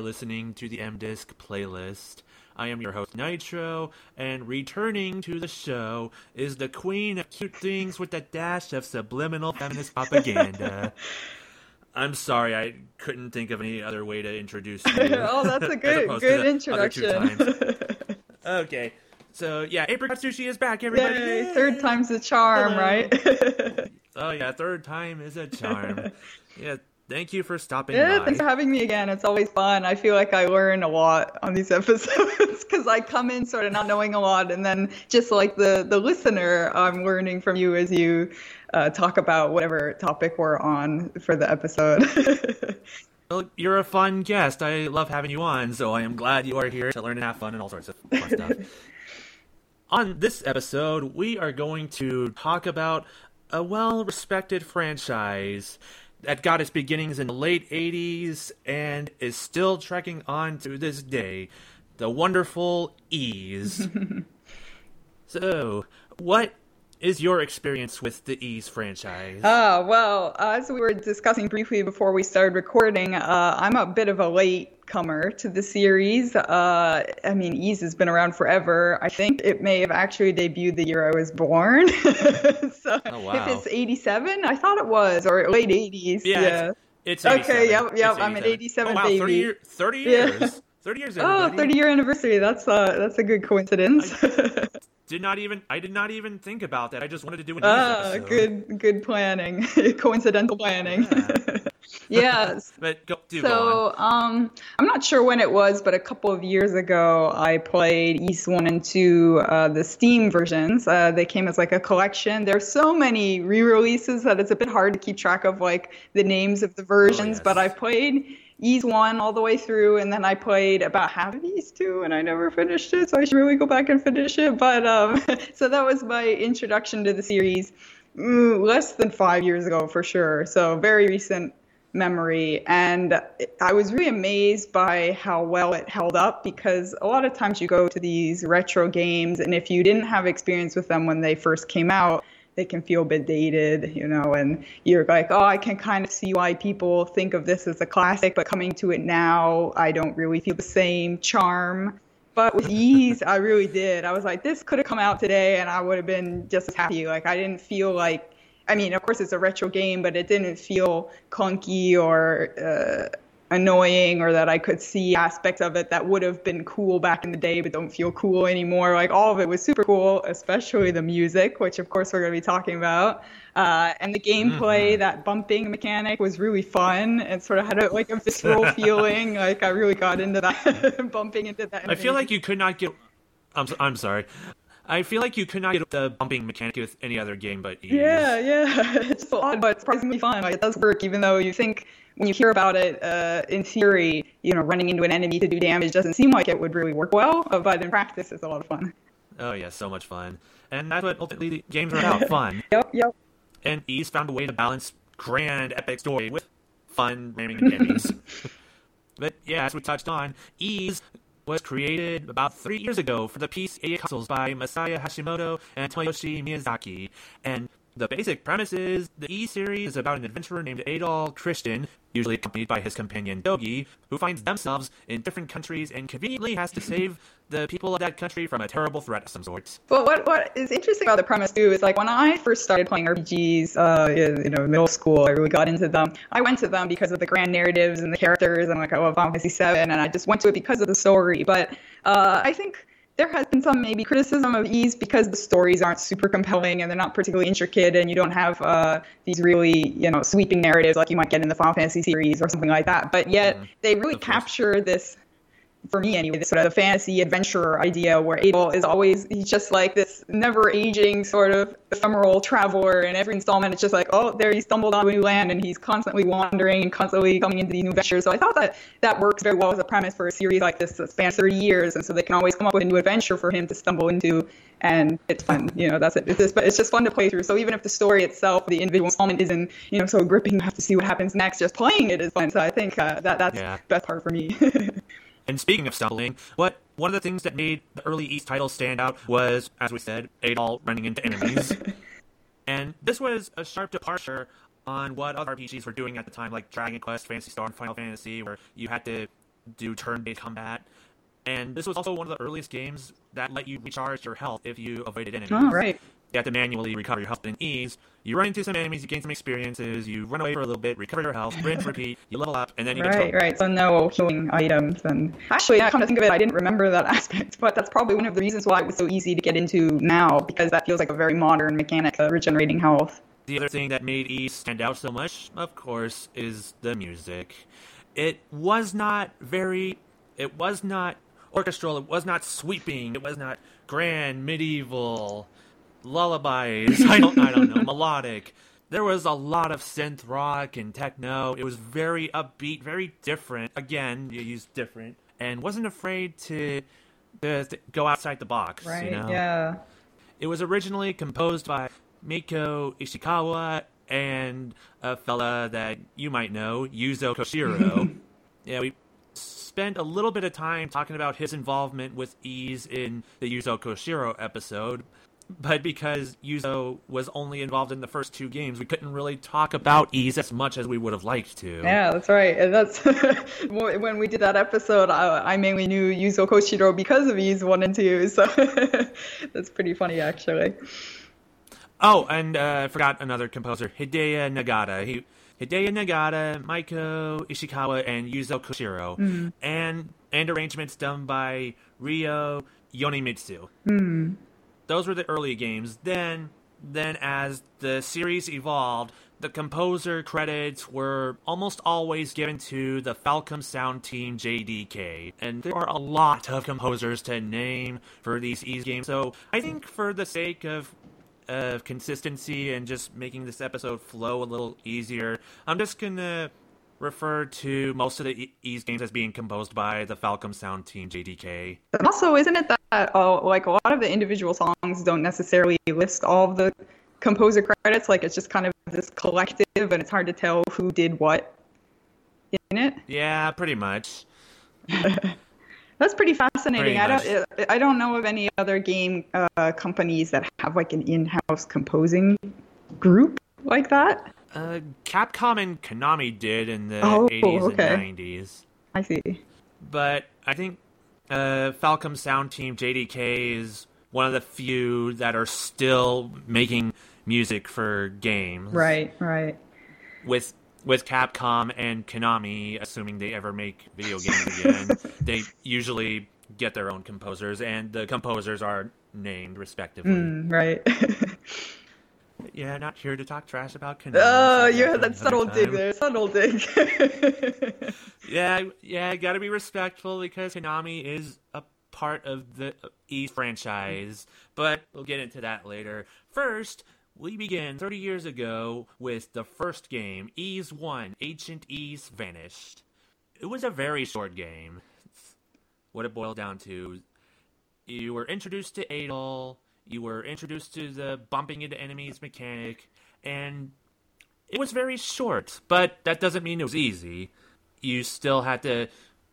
Hello, everyone. You are listening to the M Disk playlist. I am your host, Nitro, and returning to the show is the queen of cute things with a dash of subliminal feminist propaganda. I'm sorry, I couldn't think of any other way to introduce you. oh, that's a good good introduction. Okay, so yeah, Apricot Sushi is back, everybody. Yay, Yay! third time's the charm, Hello. right? Oh yeah, third time is a charm. yeah, thank you for stopping yeah, by. thanks for having me again. It's always fun. I feel like I learn a lot on these episodes because I come in sort of not knowing a lot, and then just like the the listener, I'm learning from you as you uh, talk about whatever topic we're on for the episode. Well, you're a fun guest. I love having you on, so I am glad you are here to learn and have fun and all sorts of fun stuff. on this episode, we are going to talk about a well respected franchise that got its beginnings in the late 80s and is still trekking on to this day the wonderful Ys. so, what is your experience with the Ys franchise? Ah, well, as we were discussing briefly before we started recording, uh, I'm a bit of a late comer to the series. Uh, I mean, Ys has been around forever. I think it may have actually debuted the year I was born. so Oh, wow. if it's 87, I thought it was, or late 80s. Yeah, Yeah. It's, it's Okay, yep, yep, I'm an 87 oh, wow, baby. 30, year, 30 Yeah. years. 30 years, Oh, 30 year anniversary. That's uh, that's a good coincidence. Did not even, I did not even think about that. I just wanted to do an ah, episode. good, good planning. Coincidental planning. Yes. But go, do. So, um, I'm not sure when it was, but a couple of years ago, I played Ys 1 and 2, uh, the Steam versions. Uh, they came as like a collection. There are so many re-releases that it's a bit hard to keep track of like the names of the versions, yes. but I played Ys 1 all the way through, and then I played about half of Ys 2, and I never finished it, so I should really go back and finish it. But, um, so that was my introduction to the series. Mm, less than five years ago for sure. So very recent memory. And I was really amazed by how well it held up because a lot of times you go to these retro games, and if you didn't have experience with them when they first came out, they can feel a bit dated, you know, and you're like, oh, I can kind of see why people think of this as a classic, but coming to it now, I don't really feel the same charm. But with Ys, I really did. I was like, this could have come out today, and I would have been just as happy. Like, I didn't feel like, I mean, of course, it's a retro game, but it didn't feel clunky or uh, annoying, or that I could see aspects of it that would have been cool back in the day, but don't feel cool anymore. Like, all of it was super cool, especially the music, which, of course, we're going to be talking about. Uh, and the gameplay, that bumping mechanic was really fun and sort of had a, like a visceral feeling. Like, I really got into that, bumping into that. I feel like you could not get, I'm, I'm sorry. I feel like you could not get the bumping mechanic with any other game but Ys. Yeah, yeah. It's so odd, but surprisingly fun. Like, it does work, even though you think when you hear about it, uh, in theory, you know, running into an enemy to do damage doesn't seem like it would really work well, but in practice, it's a lot of fun. Oh yeah, so much fun. And that's what ultimately the games are about, fun. Yep, yep. And Ys found a way to balance grand epic story with fun ramming enemies. but yeah, as we touched on, Ys was created about three years ago for the PC consoles by Masaya Hashimoto and Tomoyoshi Miyazaki. And the basic premise is the E series is about an adventurer named Adol Christin, usually accompanied by his companion Dogi, who finds themselves in different countries and conveniently has to save the people of that country from a terrible threat of some sort. But what what is interesting about the premise too is like when I first started playing RPGs, uh, in, you know, middle school, I really got into them. I went to them because of the grand narratives and the characters, and like love Final Fantasy VII, and I just went to it because of the story. But uh, I think there has been some maybe criticism of Ys because the stories aren't super compelling and they're not particularly intricate, and you don't have uh, these really you know sweeping narratives like you might get in the Final Fantasy series or something like that. But yet they really capture this for me anyway, this sort of fantasy adventurer idea where Abel is always he's just like this never aging sort of ephemeral traveler and every installment it's just like, oh, there he stumbled on a new land and he's constantly wandering and constantly coming into these new adventures. So I thought that that works very well as a premise for a series like this that spans 30 years and so they can always come up with a new adventure for him to stumble into and it's fun. You know, that's it. It's just, but it's just fun to play through. So even if the story itself, the individual installment isn't, you know, so gripping, you have to see what happens next. Just playing it is fun. So I think uh, that that's Yeah. the best part for me. And speaking of stumbling, what one of the things that made the early Ys titles stand out was, as we said, Adol running into enemies. and this was a sharp departure on what other RPGs were doing at the time, like Dragon Quest, Phantasy Star, and Final Fantasy, where you had to do turn-based combat. And this was also one of the earliest games that let you recharge your health if you avoided enemies. Oh, right. You have to manually recover your health in Ys. You run into some enemies, you gain some experiences, you run away for a little bit, recover your health, rinse, repeat, you level up, and then you Right, get right. So no healing items, and actually, now come to think of it, I didn't remember that aspect. But that's probably one of the reasons why it was so easy to get into now, because that feels like a very modern mechanic of regenerating health. The other thing that made Ys stand out so much, of course, is the music. It was not very. It was not orchestral. It was not sweeping. It was not grand, medieval, lullabies. I don't. I don't know. melodic. There was a lot of synth rock and techno. It was very upbeat, very different. Again, you used different, and wasn't afraid to, to, to go outside the box. Right. You know? Yeah. It was originally composed by Mieko Ishikawa and a fella that you might know, Yuzo Koshiro. yeah, we spent a little bit of time talking about his involvement with Ys in the Yuzo Koshiro episode, but because Yuzo was only involved in the first two games, we couldn't really talk about Ys as much as we would have liked to. Yeah, that's right. And that's when we did that episode. I, I mainly knew Yuzo Koshiro because of Ys one and two. So that's pretty funny, actually. Oh, and uh, I forgot another composer, Hideo Nagata. He Hideo Nagata, Maiko Ishikawa, and Yuzo Koshiro, and and arrangements done by Ryo Yonemitsu. Those were the early games. Then, then as the series evolved, the composer credits were almost always given to the Falcom Sound Team JDK, and there are a lot of composers to name for these Ys games. So I think for the sake of of consistency and just making this episode flow a little easier, I'm just gonna refer to most of the E- Ys games as being composed by the Falcom Sound Team JDK. And also, isn't it that uh, like a lot of the individual songs don't necessarily list all of the composer credits? Like it's just kind of this collective, and it's hard to tell who did what in it. Yeah, pretty much. That's pretty fascinating. Pretty I don't I don't know of any other game uh, companies that have like an in-house composing group like that. Uh, Capcom and Konami did in the Oh, 80s okay. and 90s. I see. But I think uh, Falcom Sound Team JDK is one of the few that are still making music for games. Right, right. With with Capcom and Konami, assuming they ever make video games again, they usually get their own composers, and the composers are named respectively. Mm, right. Yeah, not here to talk trash about Konami. oh, you had that subtle dig there. Subtle dig. Yeah, yeah, gotta be respectful because Konami is a part of the Ys franchise, but we'll get into that later. First, we begin 30 years ago with the first game, Ys 1 Ancient Ys Vanished. It was a very short game. What it boiled down to you were introduced to Adol, you were introduced to the bumping into enemies mechanic, and it was very short, but that doesn't mean it was easy. You still had to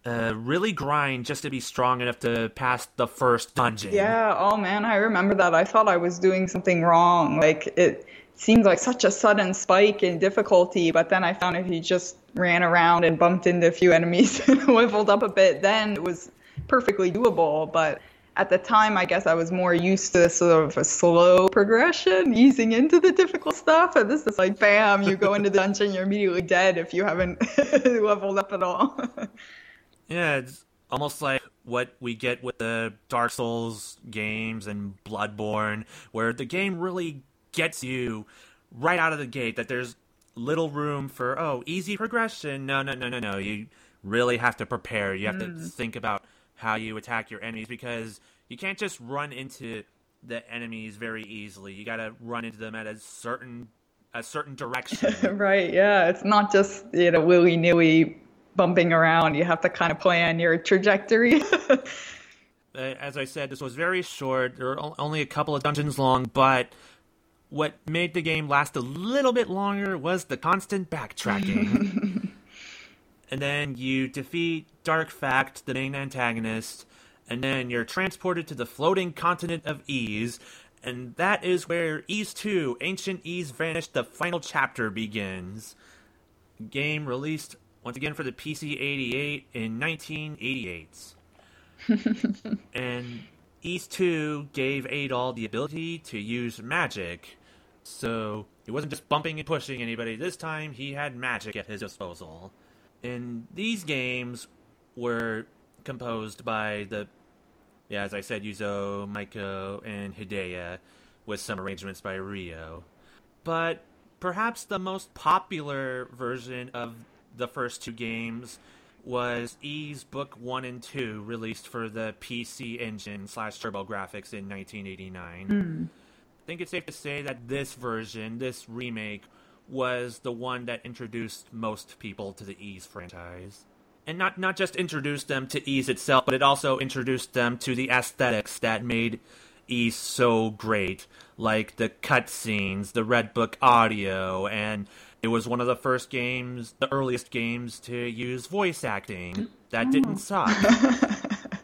uh, really grind just to be strong enough to pass the first dungeon. yeah, oh man, I remember that. I thought I was doing something wrong. Like it seemed like such a sudden spike in difficulty, but then I found if you just ran around and bumped into a few enemies and leveled up a bit, then it was perfectly doable. But at the time, I guess I was more used to sort of a slow progression, easing into the difficult stuff. And this is like, bam, you go into the dungeon, you're immediately dead if you haven't leveled up at all. Yeah, it's almost like what we get with the Dark Souls games and Bloodborne, where the game really gets you right out of the gate that there's little room for, oh, easy progression. No, no, no, no, no. You really have to prepare. You have to mm. think about how you attack your enemies because you can't just run into the enemies very easily. You gotta run into them at a certain a certain direction. right, yeah. It's not just, you know, willy nilly bumping around. You have to kind of plan your trajectory. Uh, as I said, this was very short. There were only a couple of dungeons long, but what made the game last a little bit longer was the constant backtracking. and then you defeat Dark Fact, the main antagonist, and then you're transported to the floating continent of Ys, And that is where Ys 2, Ancient Ys Vanished, the final chapter begins. Game released once again for the PC 88 in 1988. and Ys 2 gave Adol the ability to use magic. So he wasn't just bumping and pushing anybody. This time he had magic at his disposal. And these games were composed by the, yeah, as I said, Yuzo, Maiko, and Hideo, with some arrangements by Ryo. But perhaps the most popular version of the first two games was Ys Book 1 and 2, released for the PC Engine slash TurboGrafx in 1989. Mm. I think it's safe to say that this version, this remake, was the one that introduced most people to the Ys franchise. And not, not just introduced them to Ys itself, but it also introduced them to the aesthetics that made Ys so great, like the cutscenes, the Red Book audio, and it was one of the first games, the earliest games to use voice acting. That didn't mm. suck.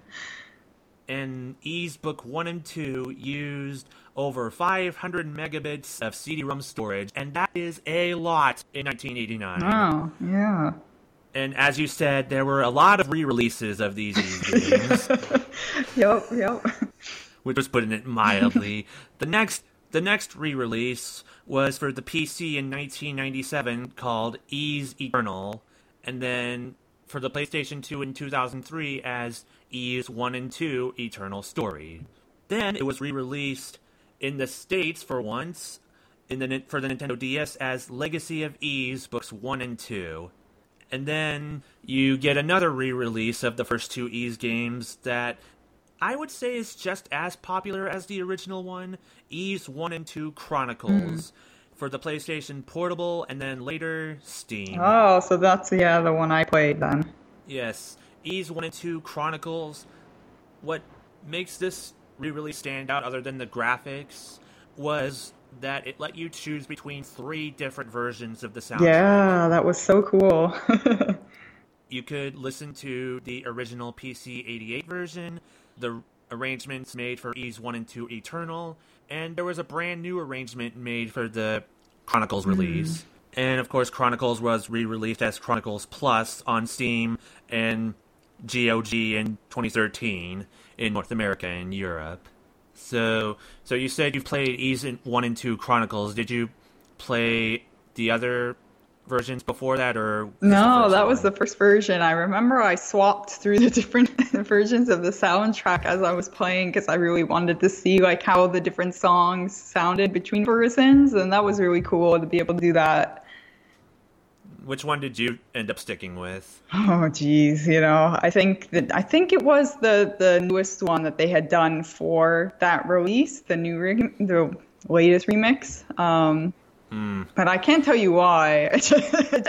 and Ys Book 1 and 2 used over 500 megabits of CD-ROM storage, and that is a lot in 1989. Oh, yeah. And as you said, there were a lot of re-releases of these games. yep, yep. Which was putting it mildly. the next the next re-release was for the PC in 1997 called Ys Eternal, and then for the PlayStation 2 in 2003 as Ys 1 and 2 Eternal Story. Then it was re-released in the states for once in the for the Nintendo DS as Legacy of Ys Books 1 and 2. And then you get another re-release of the first two Ys games that I would say is just as popular as the original one, Ys 1 and 2 Chronicles. Mm. For the PlayStation Portable and then later Steam. Oh, so that's yeah the one I played then. Yes, Ys 1 and 2 Chronicles. What makes this re-release stand out, other than the graphics, was that it let you choose between three different versions of the soundtrack. Yeah, that was so cool. you could listen to the original PC 88 version, the arrangements made for Ys 1 and 2 Eternal, and there was a brand new arrangement made for the Chronicles release. Mm. And of course, Chronicles was re released as Chronicles Plus on Steam and GOG in 2013 in North America and Europe. So, so you said you played Ys 1 and 2 Chronicles. Did you play the other versions before that, or no? That one? was the first version. I remember I swapped through the different versions of the soundtrack as I was playing because I really wanted to see like how the different songs sounded between versions, and that was really cool to be able to do that which one did you end up sticking with? Oh, geez, you know, I think that I think it was the the newest one that they had done for that release, the new re- the latest remix. Um, mm. But I can't tell you why.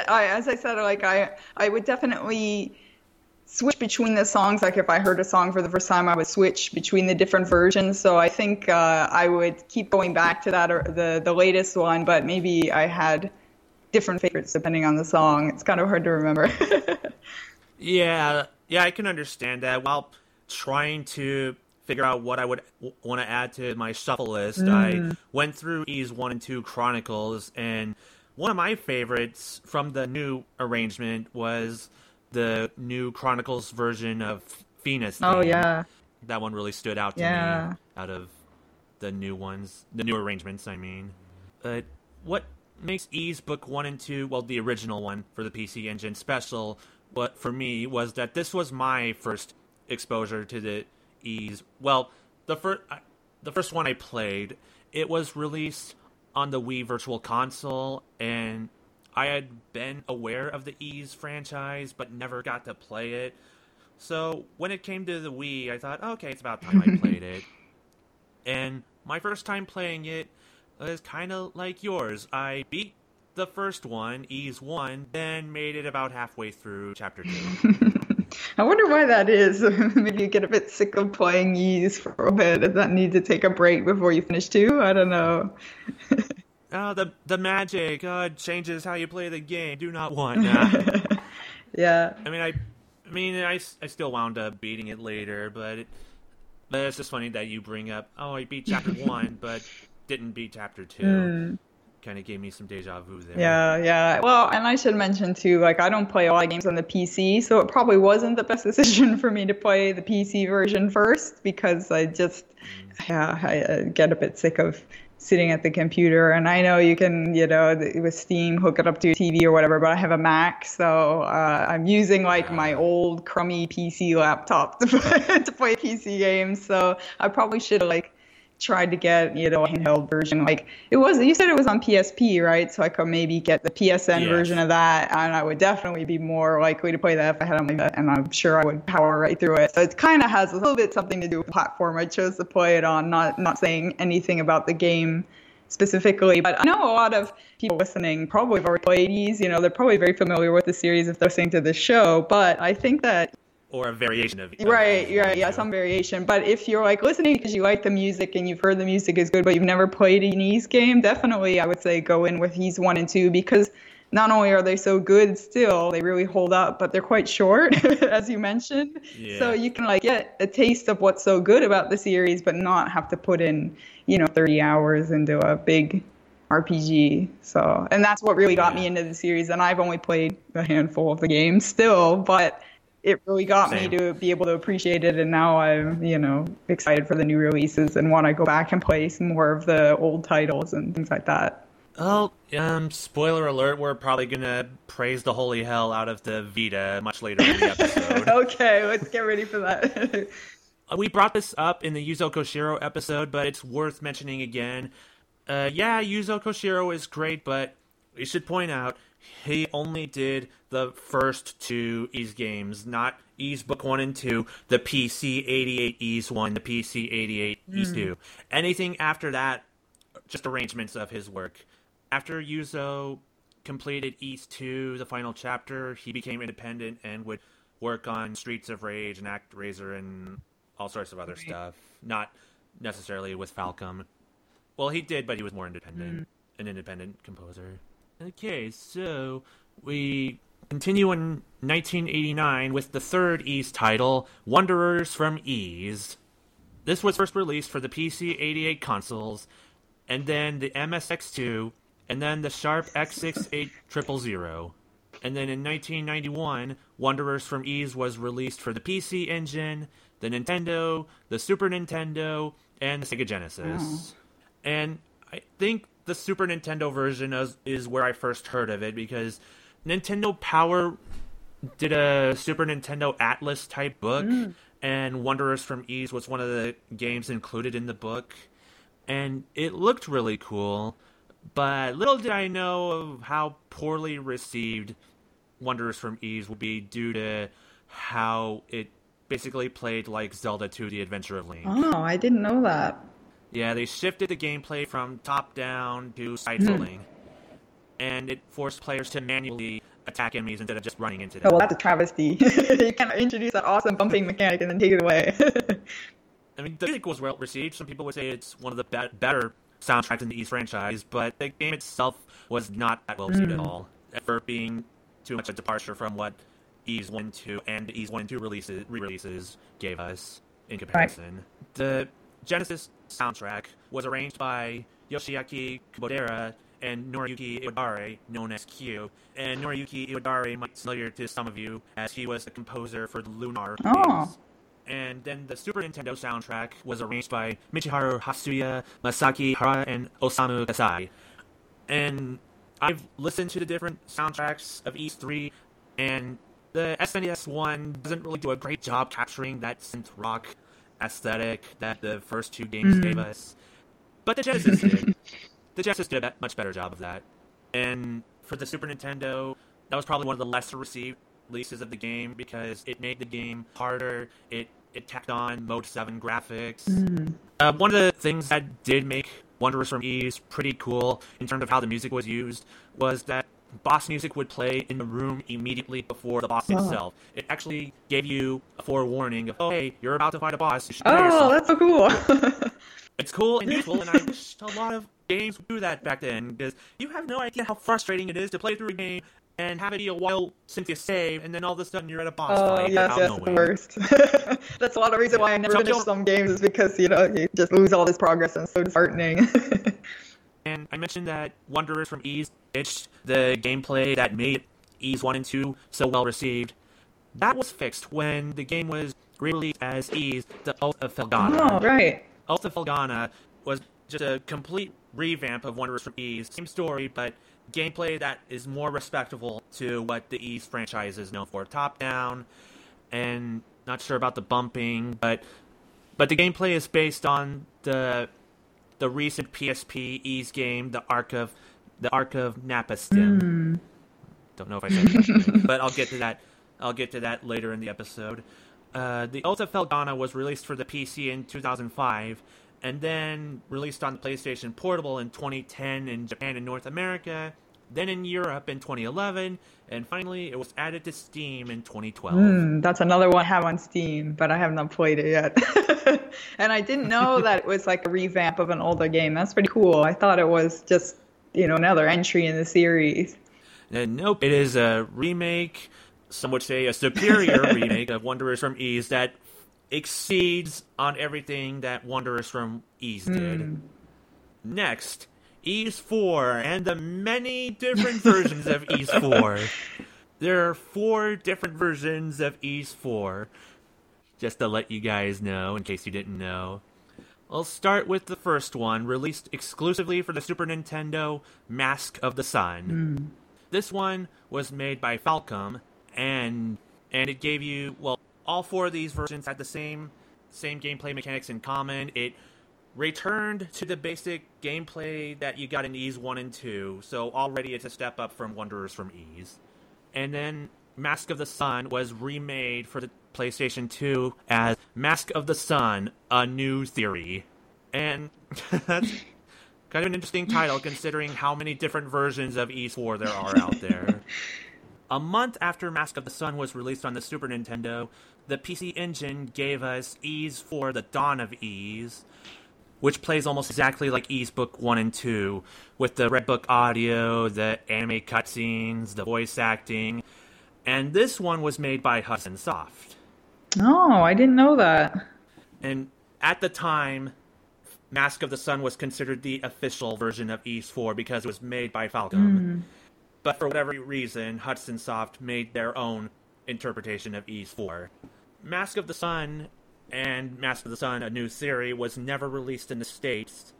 I, as I said, like I I would definitely switch between the songs. Like if I heard a song for the first time, I would switch between the different versions. So I think uh, I would keep going back to that or the the latest one. But maybe I had different favorites depending on the song. It's kind of hard to remember. yeah, yeah, I can understand that. While trying to figure out what I would w- want to add to my shuffle list, mm. I went through Ys 1 and 2 Chronicles, and one of my favorites from the new arrangement was the new Chronicles version of Venus. Oh, yeah. That one really stood out to yeah. me out of the new ones, the new arrangements, I mean. But what makes Ys Book 1 and 2, well, the original one for the PC Engine, special what for me was that this was my first exposure to the Ys. Well, the first the first one I played, it was released on the Wii Virtual Console, and I had been aware of the Ys franchise, but never got to play it. So when it came to the Wii, I thought, okay, it's about time I played it. And my first time playing it, is kind of like yours. I beat the first one, Ys 1, then made it about halfway through chapter 2. I wonder why that is. Maybe you get a bit sick of playing Ys for a bit and that need to take a break before you finish 2. I don't know. oh, the the magic uh, changes how you play the game. Do not want that. yeah. I mean, I, I mean, I, I still wound up beating it later, but it, But it's just funny that you bring up, oh, I beat chapter one, but didn't beat chapter two. Mm. Kind of gave me some deja vu there. Yeah, yeah. Well, and I should mention too, like I don't play a lot of games on the PC, so it probably wasn't the best decision for me to play the PC version first because I just, yeah, I uh, get a bit sick of sitting at the computer. And I know you can, you know, with Steam, hook it up to your TV or whatever, but I have a Mac, so uh, I'm using like my old crummy PC laptop to play, to play PC games. So I probably should have like tried to get you know a handheld version. Like it was you said it was on psp right? So i could maybe get the psn Yes. version of that and i would definitely be more likely to play that if i had on my bed and i'm sure i would power right through it. So it kind of has a little bit something to do with the platform. I chose to play it on not not saying anything about the game specifically but i know a lot of people listening probably have already played these you know they're probably very familiar with the series if they're listening to this show but i think that Or a variation of. of Right, these, right, yeah, some variation. But if you're like listening because you like the music and you've heard the music is good, but you've never played an Ys game, definitely I would say go in with Ys one and two because not only are they so good still, they really hold up, but they're quite short, as you mentioned. So you can like get a taste of what's so good about the series, but not have to put in, you know, 30 hours into a big RPG. So, and that's what really got me into the series. And I've only played a handful of the games still, but it really got Same. me to be able to appreciate it. And now I'm, you know, excited for the new releases and want to go back and play some more of the old titles and things like that. Oh, um, spoiler alert, we're probably gonna praise the holy hell out of the Vita much later in the episode. okay, let's get ready for that. Uh, we brought this up in the Yuzo Koshiro episode, but it's worth mentioning again. Uh, yeah, Yuzo Koshiro is great, but we should point out he only did the first two Ys games, not Ys Book 1 and 2, the PC 88 Ys 1, the PC 88 Ys hmm. 2. Anything after that, just arrangements of his work. After Yuzo completed Ys 2, the final chapter, he became independent and would work on Streets of Rage and ActRaiser and all sorts of other stuff. Not necessarily with Falcom. Well, he did, but he was more independent. Hmm. An independent composer. Okay, so we continue in 1989 with the third Ys title, Wanderers from Ys. This was first released for the PC 88 consoles, and then the MSX2, and then the Sharp X68000. And then in 1991, Wanderers from Ys was released for the PC Engine, the Nintendo, the Super Nintendo, and the Sega Genesis. Mm-hmm. And I think the Super Nintendo version is, is where I first heard of it because Nintendo Power did a Super Nintendo Atlas type book, mm. and Wanderers from Ys was one of the games included in the book. And it looked really cool, but little did I know of how poorly received Wanderers from Ys would be due to how it basically played like Zelda 2 The Adventure of Link. oh, I didn't know that. Yeah, they shifted the gameplay from top down to side scrolling. And it forced players to manually attack enemies instead of just running into them. Oh, well, that's a travesty. you can't introduce that awesome bumping mechanic and then take it away. I mean, the music was well received. Some people would say it's one of the be- better soundtracks in the Ys franchise, but the game itself was not that well received at hmm. all, for being too much a departure from what Ys 1 2 and Ys 1 and 2 releases, re-releases gave us in comparison. The Genesis soundtrack was arranged by Yoshiaki Kubodera and Noriyuki Iwadare, known as Q. And Noriyuki Iwadare might be familiar to some of you, as he was the composer for the Lunar Oh. games. And then the Super Nintendo soundtrack was arranged by Michiharu Hasuya, Masaki Hara, and Osamu Kasai. And I've listened to the different soundtracks of Ys 3, and the SNES one doesn't really do a great job capturing that synth rock aesthetic that the first two games gave us. But the Genesis did. The Genesis did a much better job of that. And for the Super Nintendo, that was probably one of the lesser received releases of the game because it made the game harder. It it tacked on Mode 7 graphics. Uh, one of the things that did make Wanderers from Ys pretty cool in terms of how the music was used was that boss music would play in the room immediately before the boss itself. It actually gave you a forewarning of, oh, hey, you're about to fight a boss. Oh, yourself." that's so cool. It's cool and useful, and I wish a lot of games would do that back then because you have no idea how frustrating it is to play through a game and have it be a while since you save, and then all of a sudden you're at a boss Oh fight. yes, yes, the worst. That's a lot of reason why I never So finish some games is because you know you just lose all this progress and it's so disheartening. And I mentioned that Wanderers from Ys ditched the gameplay that made Ys 1 and 2 so well received. That was fixed when the game was released as Ys, the Oath of Felgana. oh right. Oath of Felgana was just a complete revamp of Wanderers from Ys. Same story, but gameplay that is more respectable to what the Ys franchise is known for. Top down, and not sure about the bumping, but but the gameplay is based on the the recent PSP Ys game, the Ark of the Ark of Napishtim. Don't know if I said that, but I'll get to that. I'll get to that later in the episode. Uh, the of Felgana was released for the PC in 2005, and then released on the PlayStation Portable in 2010 in Japan and North America, then in Europe in 2011, and finally it was added to Steam in 2012. Mm, that's another one I have on Steam, but I have not played it yet. and I didn't know that it was like a revamp of an older game. That's pretty cool. I thought it was just you know another entry in the series. Uh, nope, it is a remake. Some would say a superior remake of Wanderers from Ys that exceeds on everything that Wanderers from Ys did. Next, Ys 4 and the many different versions of Ys 4. There are four different versions of Ys 4. Just to let you guys know, in case you didn't know. I'll start with the first one, released exclusively for the Super Nintendo Mask of the Sun. Hmm. This one was made by Falcom, and and it gave you well, all four of these versions had the same same gameplay mechanics in common. It returned to the basic gameplay that you got in Ys one and two, so already it's a step up from Wanderers from Ys. And then Mask of the Sun was remade for the PlayStation 2 as Mask of the Sun: A New Theory. And that's kind of an interesting title considering how many different versions of Ys 4 there are out there. A month after Mask of the Sun was released on the Super Nintendo, the PC Engine gave us Ys 4 The Dawn of Ys, which plays almost exactly like Ys Book 1 and 2, with the Red Book audio, the anime cutscenes, the voice acting, and this one was made by Hudson Soft. Oh, I didn't know that. And at the time, Mask of the Sun was considered the official version of Ys 4 because it was made by Falcom. Hmm. But for whatever reason, Hudson Soft made their own interpretation of Ys 4. Mask of the Sun and Master of the Sun, a new theory, was never released in the States.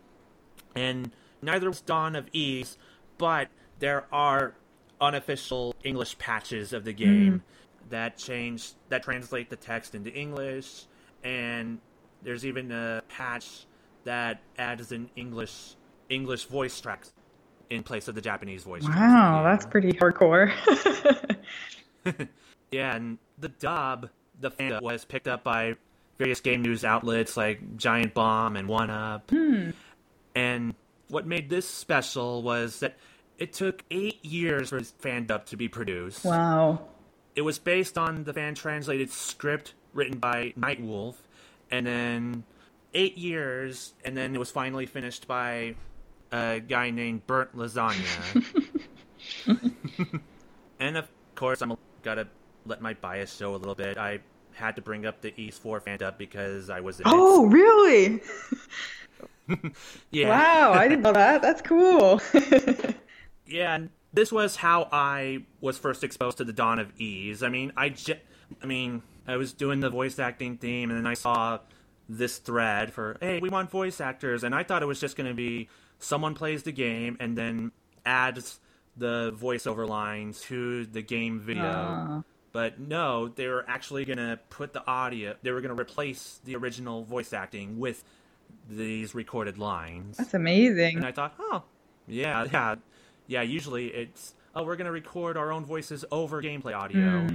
And neither was Dawn of Ys, but there are unofficial English patches of the hmm. game that change that translate the text into English, and there's even a patch that adds an English English voice tracks in place of the Japanese voice. Wow, that's pretty hardcore. Yeah, and the dub, the fan was picked up by various game news outlets like Giant Bomb and One Up. Hmm. And what made this special was that it took eight years for this fan dub to be produced. wow. It was based on the fan translated script written by Nightwolf, and then eight years, and then it was finally finished by a guy named Burnt Lasagna. and of course, I'm gotta let my bias show a little bit. I had to bring up the Ys 4 fan dub because I was Oh, really? Yeah. Wow, I didn't know that. That's cool. Yeah, and this was how I was first exposed to the Dawn of Ys. I mean, I, j- I mean, I was doing the voice acting theme, and then I saw this thread for, "Hey, we want voice actors," and I thought it was just going to be someone plays the game and then adds the voiceover lines to the game video. Ah. But no, they were actually going to put the audio. They were going to replace the original voice acting with these recorded lines. That's amazing. And I thought, oh, yeah, yeah, yeah. Usually it's, oh, we're gonna record our own voices over gameplay audio. Hmm.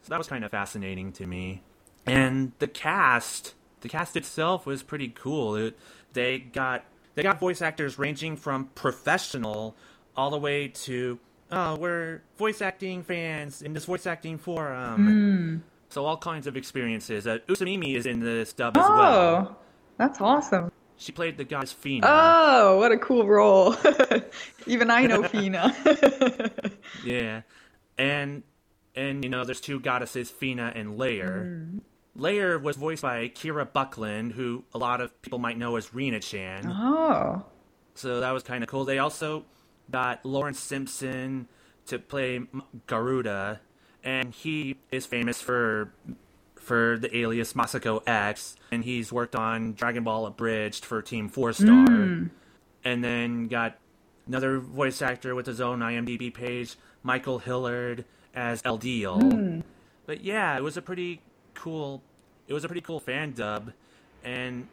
So that was kind of fascinating to me. And the cast, the cast itself was pretty cool. It, they got they got voice actors ranging from professional all the way to, oh, we're voice acting fans in this voice acting forum. Hmm. So all kinds of experiences. Uh, Usamimi is in this dub as well. Oh, that's awesome. She played the goddess Feena. Oh, what a cool role. Even I know Feena. Yeah. and and you know there's two goddesses, Feena and Layer. Hmm. Layer was voiced by Kira Buckland, who a lot of people might know as Rena Chan. Oh. So that was kind of cool. They also got Lawrence Simpson to play Garuda, and he is famous for for the alias Masako X, and he's worked on Dragon Ball Abridged for Team Four Star, and then got another voice actor with his own IMDb page, Michael Hillard as Eldeel. But yeah, it was a pretty cool. It was a pretty cool fan dub, and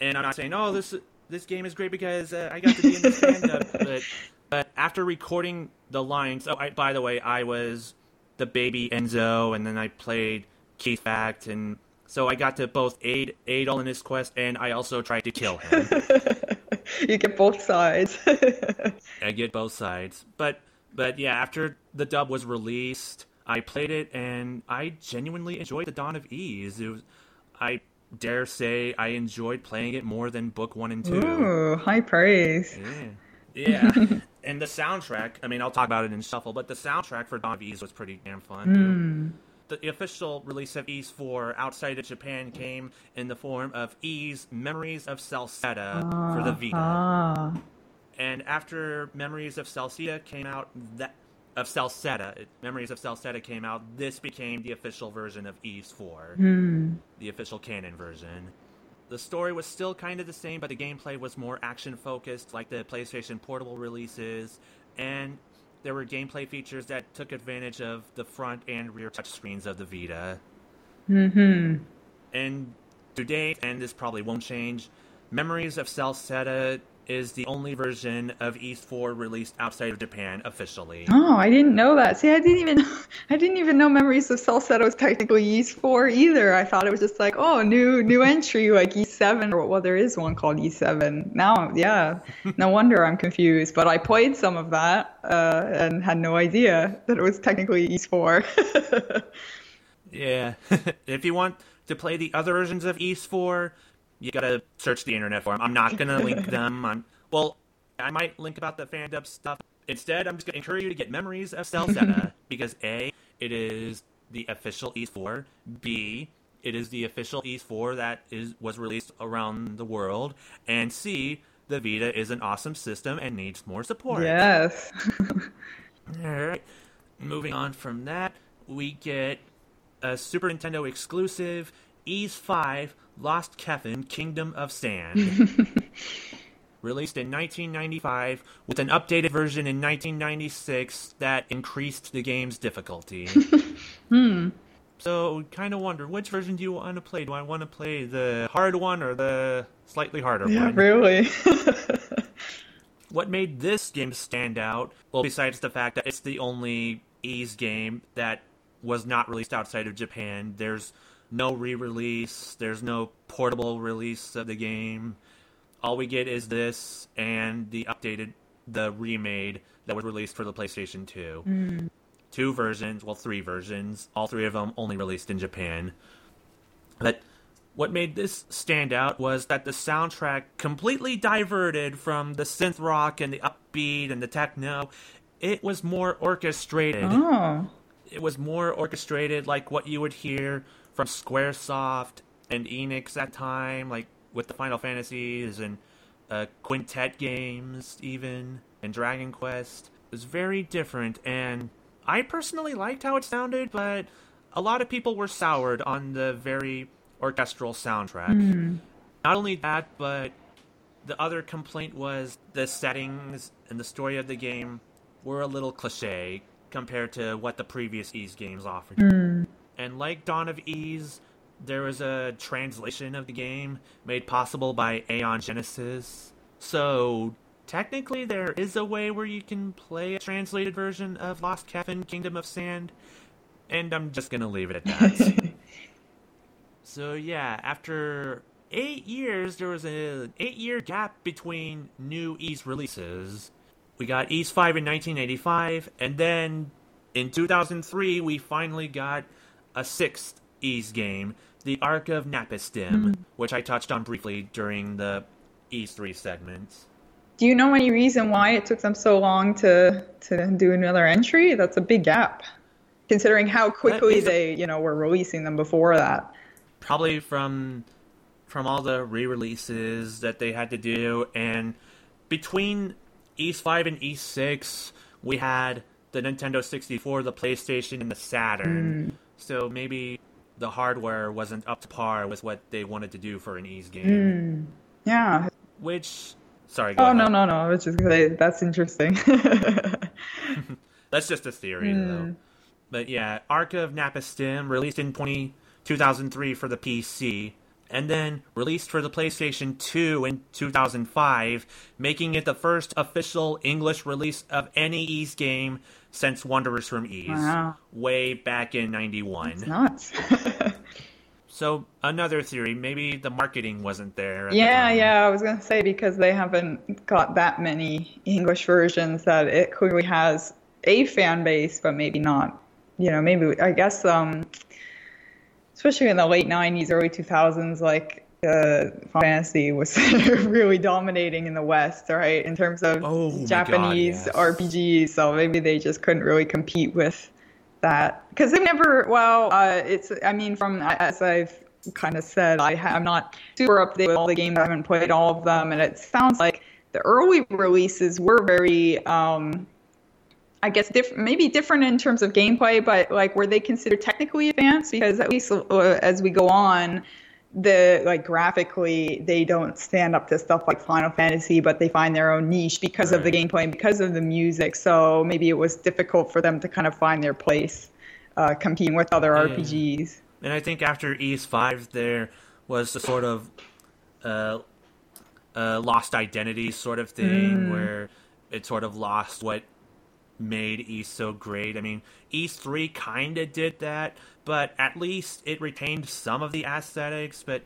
and I'm not saying oh this this game is great because uh, I got to be in this fan dub, but but after recording the lines, oh I, by the way, I was the baby Enzo, and then I played Keith Fact, and so I got to both aid aid all in his quest, and I also tried to kill him. You get both sides. I get both sides. But but yeah, after the dub was released, I played it and I genuinely enjoyed the Dawn of Ys. It was, I dare say I enjoyed playing it more than book one and two. Ooh, high praise. Yeah. Yeah. and the soundtrack, I mean, I'll talk about it in Shuffle, but the soundtrack for Dawn of Ys was pretty damn fun. too. The official release of Ys 4 outside of Japan came in the form of Ys Memories of Celceta for the Vita. Ah. And after Memories of Celceta came out, that of Celceta, Memories of Celceta came out, this became the official version of Ys 4, the official canon version. The story was still kind of the same, but the gameplay was more action focused, like the PlayStation Portable releases, and there were gameplay features that took advantage of the front and rear touchscreens of the Vita. Mm-hmm. And to date, and this probably won't change, Memories of Celceta is the only version of Ys 4 released outside of Japan officially. Oh, I didn't know that. See, I didn't even I didn't even know Memories of Celceta was technically Ys 4 either. I thought it was just like, oh, new new entry like E7 or well, there is one called E7. Now, yeah. No wonder I'm confused, but I played some of that uh, and had no idea that it was technically Ys 4. Yeah. if you want to play the other versions of Ys 4, you gotta search the internet for them. I'm not gonna link them. I'm well, I might link about the fandub stuff. Instead, I'm just gonna encourage you to get Memories of Celceta because A, it is the official E4. B, it is the official E4 that is was released around the world. And C, the Vita is an awesome system and needs more support. yes. All right. Moving on from that, we get a Super Nintendo exclusive Ys 5 Lost Kefin Kingdom of Sand. Released in 1995 with an updated version in 1996 that increased the game's difficulty. Hmm. So, kind of wonder which version do you want to play? Do I want to play the hard one or the slightly harder Yeah, one? really. What made this game stand out, well, besides the fact that it's the only Ys game that was not released outside of Japan, there's no re release, there's no portable release of the game. All we get is this and the updated, the remade that was released for the PlayStation 2. Mm. Two versions, well, three versions, all three of them only released in Japan. But what made this stand out was that the soundtrack completely diverted from the synth rock and the upbeat and the techno. It was more orchestrated. oh. It was more orchestrated like what you would hear from Squaresoft and Enix at time, like with the Final Fantasies and uh, Quintet games, even, and Dragon Quest. It was very different, and I personally liked how it sounded, but a lot of people were soured on the very orchestral soundtrack. Not only that, but the other complaint was the settings and the story of the game were a little cliche compared to what the previous Ys games offered. And like Dawn of Ys, there was a translation of the game made possible by Aeon Genesis. So technically, there is a way where you can play a translated version of Lost Kefin Kingdom of Sand. And I'm just gonna leave it at that. So yeah, after eight years, there was an eight-year gap between new Ys releases. We got Ys 5 in 1985, and then in 2003, we finally got a sixth Ys game, The Ark of Napishtim, hmm. which I touched on briefly during the Ys 3 segments. Do you know any reason why it took them so long to to do another entry? That's a big gap. considering how quickly they, you know, were releasing them before that. Probably from from all the re-releases that they had to do, and between Ys Five and Ys Six, we had the Nintendo 64, the PlayStation, and the Saturn. Hmm. So maybe the hardware wasn't up to par with what they wanted to do for an Ys game. Hmm. Yeah. Which, sorry, Oh ahead. no no no! I was just gonna say that's interesting. That's just a theory, though. Hmm. But yeah, Ark of Napishtim released in 20, 2003 for the PC, and then released for the PlayStation 2 in 2005, making it the first official English release of any Ys game since Wanderers from Ys, Wow. way back in 91. Nuts. So, another theory, maybe the marketing wasn't there. At the yeah yeah, I was gonna say because they haven't got that many English versions that it clearly has a fan base, but maybe not. You know, maybe I guess um, especially in the late '90s, early 2000s, like uh, Fantasy was really dominating in the West, right? In terms of Oh my God, Japanese yes. RPGs, so maybe they just couldn't really compete with that because they've never. Well, uh, it's. I mean, from as I've kind of said, I ha- I'm not super up to date with all the games. I haven't played all of them, and it sounds like the early releases were very. Um, I guess diff- maybe different in terms of gameplay, but like were they considered technically advanced? Because at least uh, as we go on, the like graphically they don't stand up to stuff like Final Fantasy, but they find their own niche because of the gameplay and because of the music. So maybe it was difficult for them to kind of find their place, uh, competing with other Yeah. RPGs. And I think after Ys Five, there was a sort of uh, uh, lost identity sort of thing where it sort of lost what made Ys so great. I mean, Ys Three kind of did that, but at least it retained some of the aesthetics. But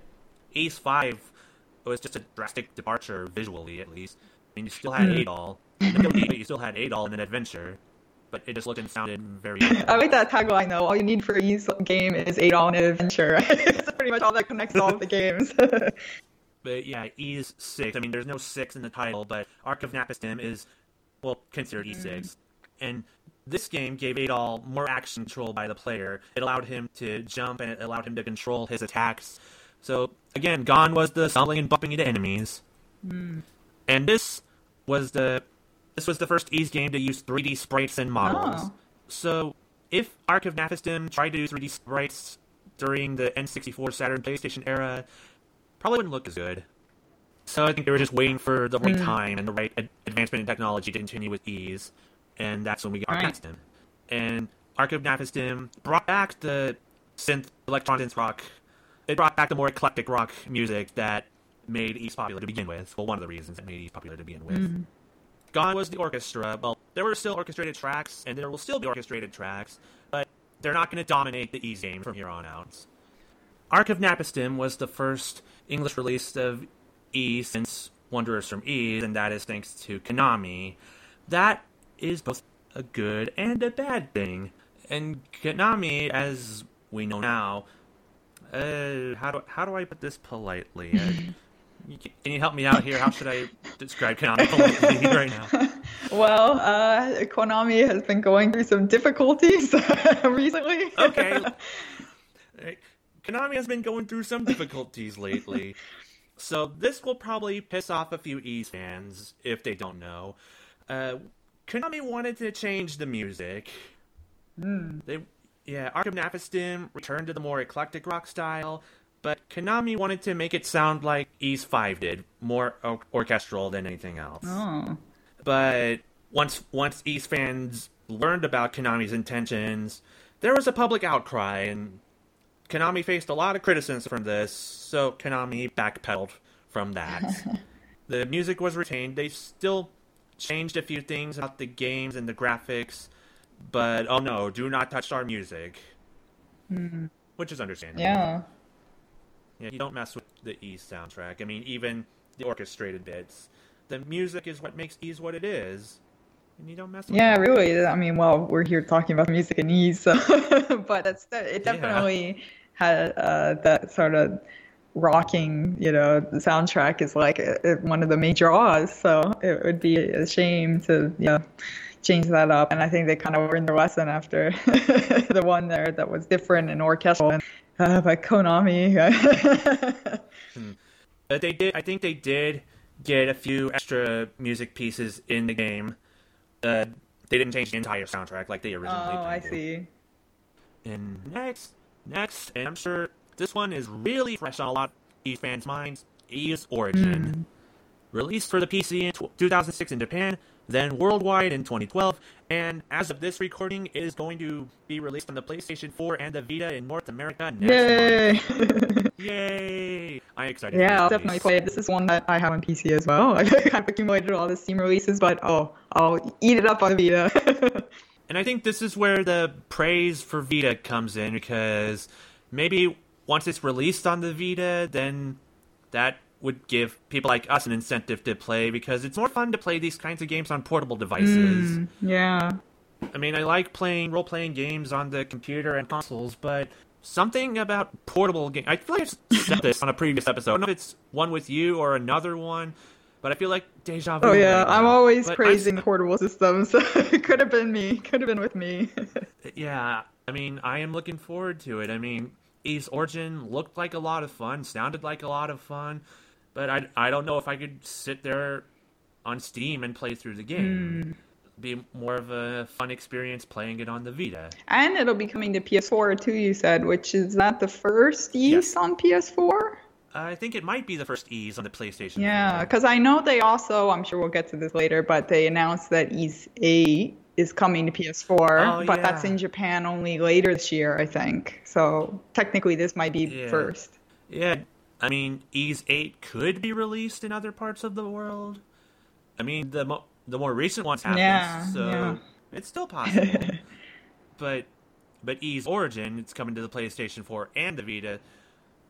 Ys Five was just a drastic departure visually, at least. I mean, you still had hmm. Adol, but you still had Adol in an adventure, but it just looked and sounded very. I like that tagline though. All you need for each game is eight on an adventure. It's pretty much all that connects all the games. But yeah, E is six. I mean, there's no six in the title, but Ark of Napishtim is, well, considered Ys 6. Hmm. And this game gave Adol more action control by the player. It allowed him to jump and it allowed him to control his attacks. So again, gone was the stumbling and bumping into enemies. Hmm. And this was the this was the first Ys game to use 3D sprites and models. Oh. So if Ark of Napishtim tried to use 3D sprites during the N64 Saturn PlayStation era, probably wouldn't look as good. So I think they were just waiting for the right hmm. time and the right ad- advancement in technology to continue with Ys, and that's when we got Ark of Right. And Ark of Napishtim brought back the synth electronic synth rock. It brought back the more eclectic rock music that made Ys popular to begin with. Well, one of the reasons that made Ys popular to begin with. Mm-hmm. Gone was the orchestra. Well, there were still orchestrated tracks, and there will still be orchestrated tracks, but they're not going to dominate the Ys game from here on out. Ark of Napishtim was the first English release of E since Wanderers from Ys, and that is thanks to Konami. That is both a good and a bad thing. And Konami, as we know now, uh, how do how do I put this politely? Uh, can, you help me out here? How should I describe Konami politely right now? well, uh, Konami has been going through some difficulties recently. okay. Konami has been going through some difficulties lately. So this will probably piss off a few Ys fans if they don't know. Uh, Konami wanted to change the music. Hmm. They, yeah, Ark of Napishtim returned to the more eclectic rock style, but Konami wanted to make it sound like Ys 5 did, more or- orchestral than anything else. Oh. But once once Ys fans learned about Konami's intentions, there was a public outcry, and Konami faced a lot of criticism from this. So Konami backpedaled from that. the music was retained. They still changed a few things about the games and the graphics, but oh no, do not touch our music. Which is understandable. Yeah. Yeah, you don't mess with the Ys soundtrack. I mean, even the orchestrated bits. The music is what makes Ys what it is, and you don't mess with Yeah, it. really. I mean, well, we're here talking about music and Ys, so but that's it. Yeah. Definitely had uh, that sort of rocking, you know, the soundtrack is like one of the main draws. So it would be a shame to, you know, change that up. And I think they kind of learned their lesson after the one there that was different and orchestral. And, uh, but Konami. hmm. But they did. I think they did get a few extra music pieces in the game. Uh, they didn't change the entire soundtrack like they originally. Oh, I see. And next, next, and I'm sure this one is really fresh on a lot of fans' minds. Ys Origin, mm. released for the PC in 2006 in Japan, then worldwide in 2012, and as of this recording, it is going to be released on the PlayStation 4 and the Vita in North America next Yay! Yay! I'm excited. Yeah, I'll definitely play it. This is one that I have on PC as well. I've accumulated all the Steam releases, but oh, I'll eat it up on Vita. and I think this is where the praise for Vita comes in because maybe once it's released on the Vita, then that would give people like us an incentive to play because it's more fun to play these kinds of games on portable devices. Mm, yeah. I mean, I like playing role playing games on the computer and consoles, but something about portable games. I feel like I've said this on a previous episode. I don't know if it's one with you or another one, but I feel like deja vu. Oh yeah, right I'm always but praising I'm... portable systems. it could have been me. Could have been with me. yeah, I mean, I am looking forward to it. I mean, Ys Origin looked like a lot of fun, sounded like a lot of fun. But I, I don't know if I could sit there on Steam and play through the game. Mm. Be more of a fun experience playing it on the Vita. And it'll be coming to PS4 too. You said, which is that the first yes. on PS4? I think it might be the first Ys on the PlayStation. Yeah, because I know they also, I'm sure we'll get to this later, but they announced that Ys 8 is coming to PS4, oh, but yeah. that's in Japan only later this year, I think. So technically, this might be yeah. first. Yeah, I mean, Ys 8 could be released in other parts of the world. I mean, the mo- the more recent ones haven't, yeah, so yeah. it's still possible. but but Ys Origin, it's coming to the PlayStation 4 and the Vita,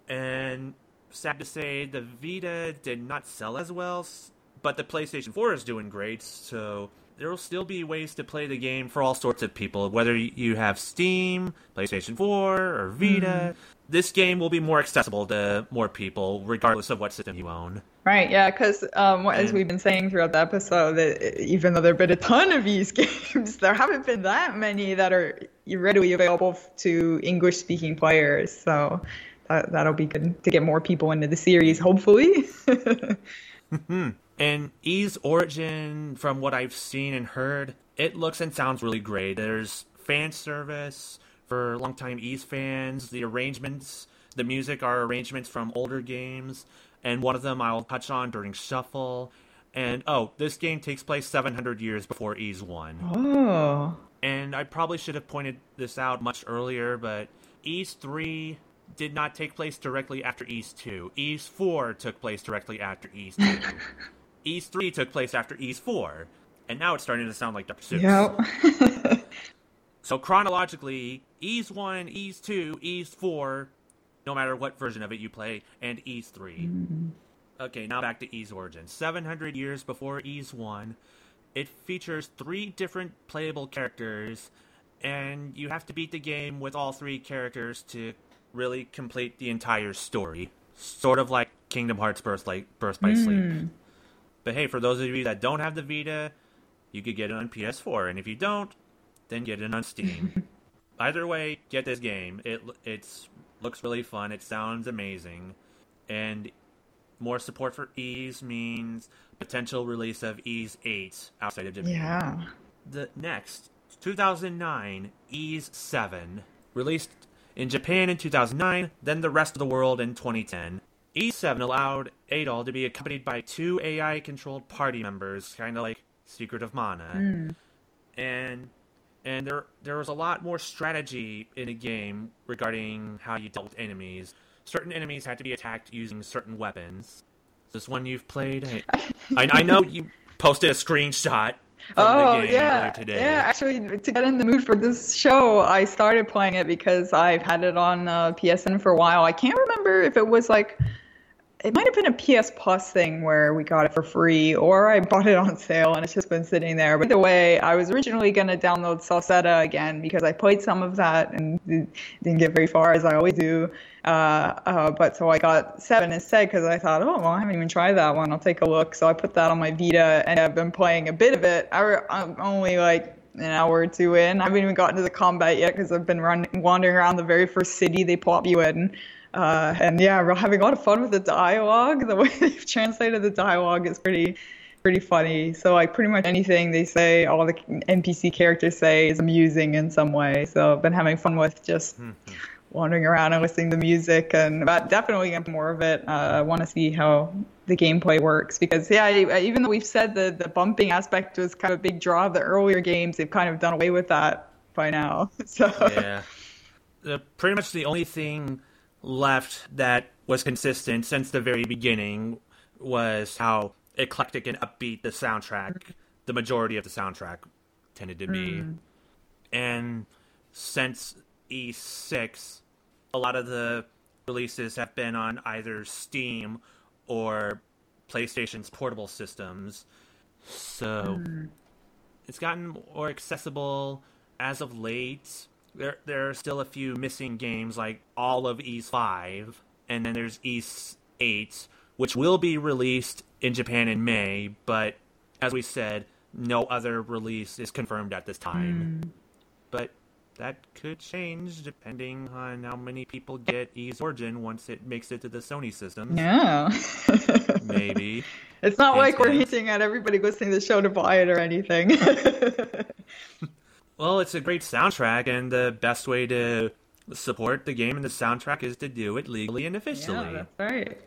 and sad to say, the Vita did not sell as well, but the PlayStation 4 is doing great, so there will still be ways to play the game for all sorts of people, whether you have Steam, PlayStation 4, or Vita. Mm this game will be more accessible to more people, regardless of what system you own. Right, yeah, because um, as we've been saying throughout the episode, that even though there have been a ton of these games, there haven't been that many that are readily available to English speaking players. So that, that'll be good to get more people into the series, hopefully. and Ys Origin, from what I've seen and heard, it looks and sounds really great. There's fan service for longtime Ys fans. The arrangements, the music are arrangements from older games, and one of them I'll touch on during Shuffle. And oh, this game takes place 700 years before Ys 1. Oh. And I probably should have pointed this out much earlier, but Ys 3 did not take place directly after Ys 2. Ys 4 took place directly after Ys 2. Ys 3 took place after Ys 4. And now it's starting to sound like Dr. Seuss. Yep. So chronologically, Ys 1, Ys 2, Ys 4, no matter what version of it you play, and Ys 3. Mm-hmm. Okay, now back to Ys Origin. 700 years before Ys 1, it features three different playable characters, and you have to beat the game with all three characters to really complete the entire story. Sort of like Kingdom Hearts Birth, like Birth by mm. Sleep. But hey, for those of you that don't have the Vita, you could get it on PS4, and if you don't, then get it on Steam. Either way, get this game. It it's looks really fun. It sounds amazing, and more support for Ys means potential release of Ys 8 outside of Japan. Yeah. The next 2009 Ys 7 released in Japan in 2009, then the rest of the world in 2010. Ys 7 allowed Adol to be accompanied by two AI controlled party members, kind of like Secret of Mana. Mm. And and there there was a lot more strategy in the game regarding how you dealt with enemies. Certain enemies had to be attacked using certain weapons. Is this one you've played? I, I, know you posted a screenshot. Of the game together today. Oh yeah, yeah. Actually, to get in the mood for this show, I started playing it because I've had it on uh, PSN for a while. I can't remember if it was like it might have been a PS Plus thing where we got it for free, or I bought it on sale and it's just been sitting there. But either way, I was originally going to download Celceta again because I played some of that and didn't get very far, as I always do. Uh, uh, but so I got seven instead because I thought, oh, well, I haven't even tried that one. I'll take a look. So I put that on my Vita and I've been playing a bit of it. I, I'm only like an hour or two in. I haven't even gotten to the combat yet because I've been running, wandering around the very first city they plop you in. Uh, and yeah, we're having a lot of fun with the dialogue. The way they've translated the dialogue is pretty, pretty funny. So like pretty much anything they say, all the NPC characters say is amusing in some way. So I've been having fun with just mm-hmm. wandering around and listening to music, and but definitely get more of it. Uh, I want to see how the gameplay works because yeah, even though we've said the the bumping aspect was kind of a big draw of the earlier games, they've kind of done away with that by now. So yeah, the, pretty much the only thing left that was consistent since the very beginning was how eclectic and upbeat the soundtrack, the majority of the soundtrack, tended to be. Mm. And since Ys 6, a lot of the releases have been on either Steam or PlayStation's portable systems. So mm. it's gotten more accessible as of late there there are still a few missing games like all of Ys Five, and then there's Ys Eight, which will be released in Japan in May, but as we said, no other release is confirmed at this time. Mm. But that could change depending on how many people get Ys Origin once it makes it to the Sony system. Yeah. Maybe. It's not like we're hinting at everybody listening to the show to buy it or anything. Well, it's a great soundtrack, and the best way to support the game and the soundtrack is to do it legally and officially. Yeah, that's right.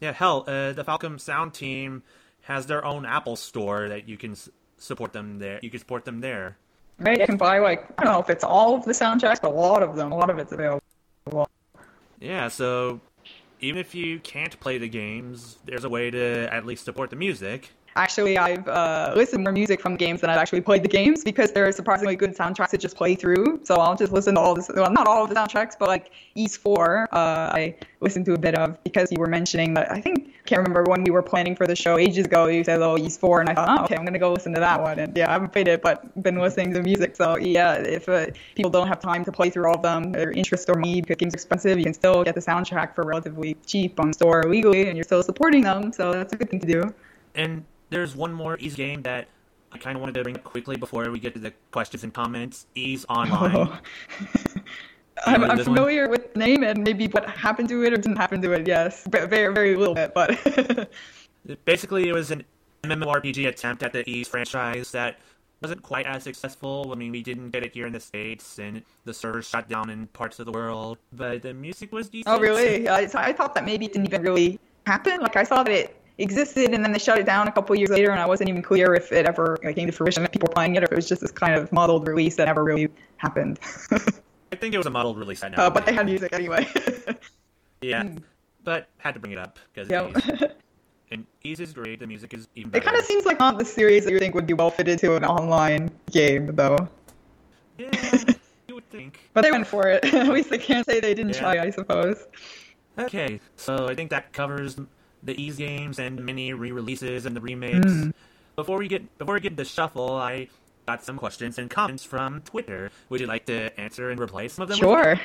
Yeah, hell, uh, the Falcom Sound team has their own Apple store that you can support them there. You can support them there. Right, you can buy like I don't know if it's all of the soundtracks, but a lot of them. A lot of it's available. Yeah, so even if you can't play the games, there's a way to at least support the music. Actually, I've uh, listened more music from games than I've actually played the games because there are surprisingly good soundtracks to just play through. So I'll just listen to all this. Well, not all of the soundtracks, but like Ys 4, uh, I listened to a bit of because you were mentioning that. I think can't remember when we were planning for the show ages ago. You said, "Oh, Ys 4," and I thought, "Oh, okay, I'm gonna go listen to that one." And yeah, I haven't played it, but been listening to music. So yeah, if uh, people don't have time to play through all of them, their interest or need because games are expensive, you can still get the soundtrack for relatively cheap on store legally, and you're still supporting them. So that's a good thing to do. And there's one more Ys game that I kind of wanted to bring up quickly before we get to the questions and comments. Ys Online. Oh. I'm, I'm familiar one? with the name and maybe what happened to it or didn't happen to it. Yes, very very little bit, but basically it was an MMORPG attempt at the Ys franchise that wasn't quite as successful. I mean, we didn't get it here in the states, and the servers shut down in parts of the world. But the music was decent. Oh, really? I, I thought that maybe it didn't even really happen. Like I saw that it existed and then they shut it down a couple years later and I wasn't even clear if it ever came to fruition if people were playing it or if it was just this kind of modeled release that never really happened. I think it was a modeled release. I know. Uh, but they had music anyway. yeah, hmm. but had to bring it up because yep. and Ys is great. The music is even better. It kind of seems like not the series that you think would be well fitted to an online game, though. Yeah, you would think. But they went for it. At least they can't say they didn't yeah. try, I suppose. Okay, so I think that covers the Ys games and many re-releases and the remakes. Mm. Before we get before we get the shuffle, I got some questions and comments from Twitter. Would you like to answer and reply some of them? Sure.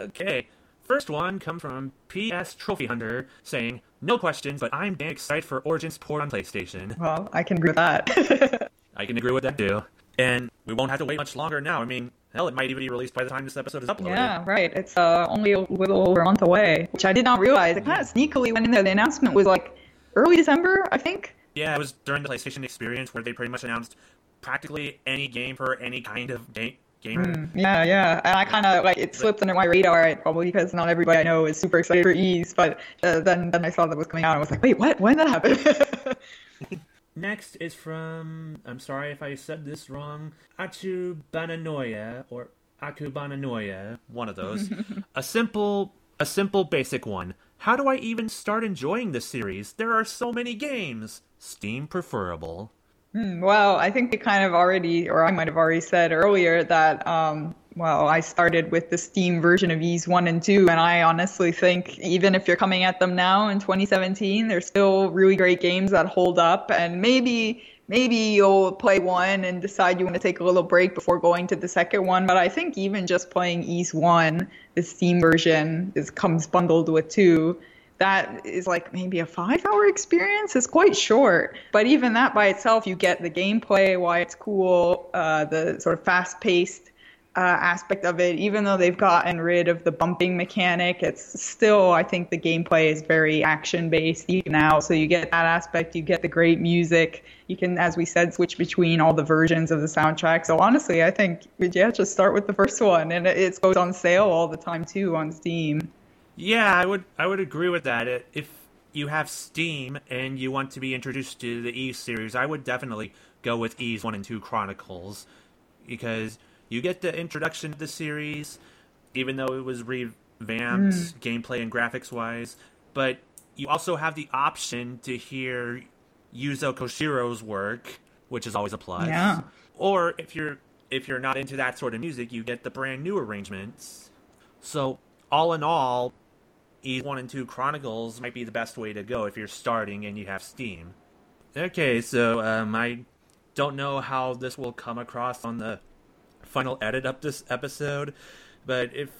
Okay. First one comes from PS Trophy Hunter saying, "No questions, but I'm damn excited for Origins port on PlayStation." Well, I can agree with that. I can agree with that too. And we won't have to wait much longer now. I mean, Hell, it might even be released by the time this episode is uploaded. Yeah, right. It's uh, only a little over a month away, which I did not realize. It kind of sneakily went in there. The announcement was like early December, I think. Yeah, it was during the PlayStation experience where they pretty much announced practically any game for any kind of game. Mm, yeah, yeah, and I kind of like it slipped under my radar, probably because not everybody I know is super excited for Ys. But uh, then, then I saw that was coming out, and I was like, wait, what? When did that happen? Next is from, I'm sorry if I said this wrong, Achubananoya, or Akubananoya, one of those. a simple, a simple basic one. How do I even start enjoying this series? There are so many games. Steam preferable. Hmm, well, I think we kind of already, or I might have already said earlier that um, well, I started with the Steam version of Ys 1 and 2, and I honestly think even if you're coming at them now in 2017, they're still really great games that hold up. And maybe maybe you'll play one and decide you want to take a little break before going to the second one. But I think even just playing Ys 1, the Steam version, is comes bundled with two. That is like maybe a five hour experience. It's quite short. But even that by itself, you get the gameplay, why it's cool, uh, the sort of fast paced uh, aspect of it, even though they've gotten rid of the bumping mechanic, it's still, I think the gameplay is very action based even now. So you get that aspect, you get the great music. You can, as we said, switch between all the versions of the soundtrack. So honestly, I think, yeah, just start with the first one. And it goes on sale all the time too on Steam. Yeah, I would, I would agree with that. If you have Steam and you want to be introduced to the Ys series, I would definitely go with Ys 1 and 2 Chronicles because you get the introduction to the series, even though it was revamped mm. gameplay and graphics wise. But you also have the option to hear Yuzo Koshiro's work, which is always a plus. Yeah. Or if you're if you're not into that sort of music, you get the brand new arrangements. So all in all, E one and 2 Chronicles might be the best way to go if you're starting and you have Steam. Okay, so um, I don't know how this will come across on the final edit up this episode, but if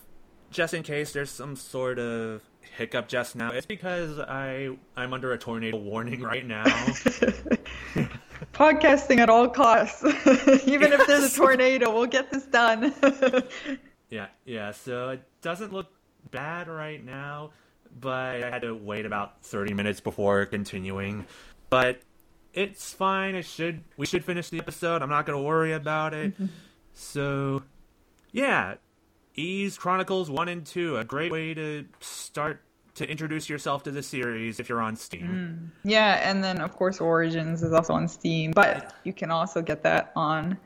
just in case there's some sort of hiccup just now, it's because I I'm under a tornado warning right now. Podcasting at all costs. Even yes. if there's a tornado, we'll get this done. yeah, yeah. So it doesn't look bad right now, but I had to wait about 30 minutes before continuing. But it's fine. It should we should finish the episode. I'm not going to worry about it. Mm-hmm. So, yeah, Ys Chronicles 1 and 2, a great way to start to introduce yourself to the series if you're on Steam. Mm. Yeah, and then of course Origins is also on Steam, but you can also get that on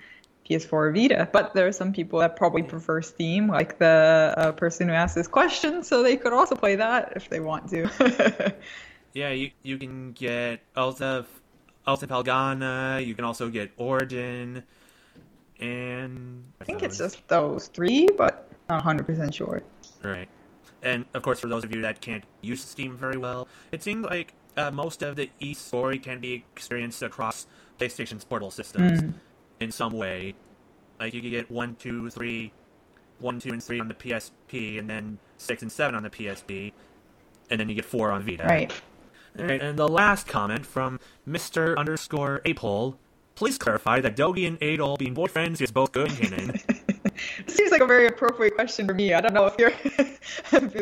PS4 Vita. But there are some people that probably prefer Steam, like the uh, person who asked this question, so they could also play that if they want to. yeah, you you can get Alta Alta Felghana, you can also get Origin and I think it's just those three, but not 100% sure. Right. And of course, for those of you that can't use Steam very well, it seems like uh, most of the e story can be experienced across PlayStation's portal systems mm. in some way. Like you can get one, two, three, one, two, and three on the PSP, and then six and seven on the PSP, and then you get four on Vita. Right. All right. And the last comment from Mister Underscore Apole Please clarify that Dogi and Adol being boyfriends is both good canon. Seems like a very appropriate question for me. I don't know if your,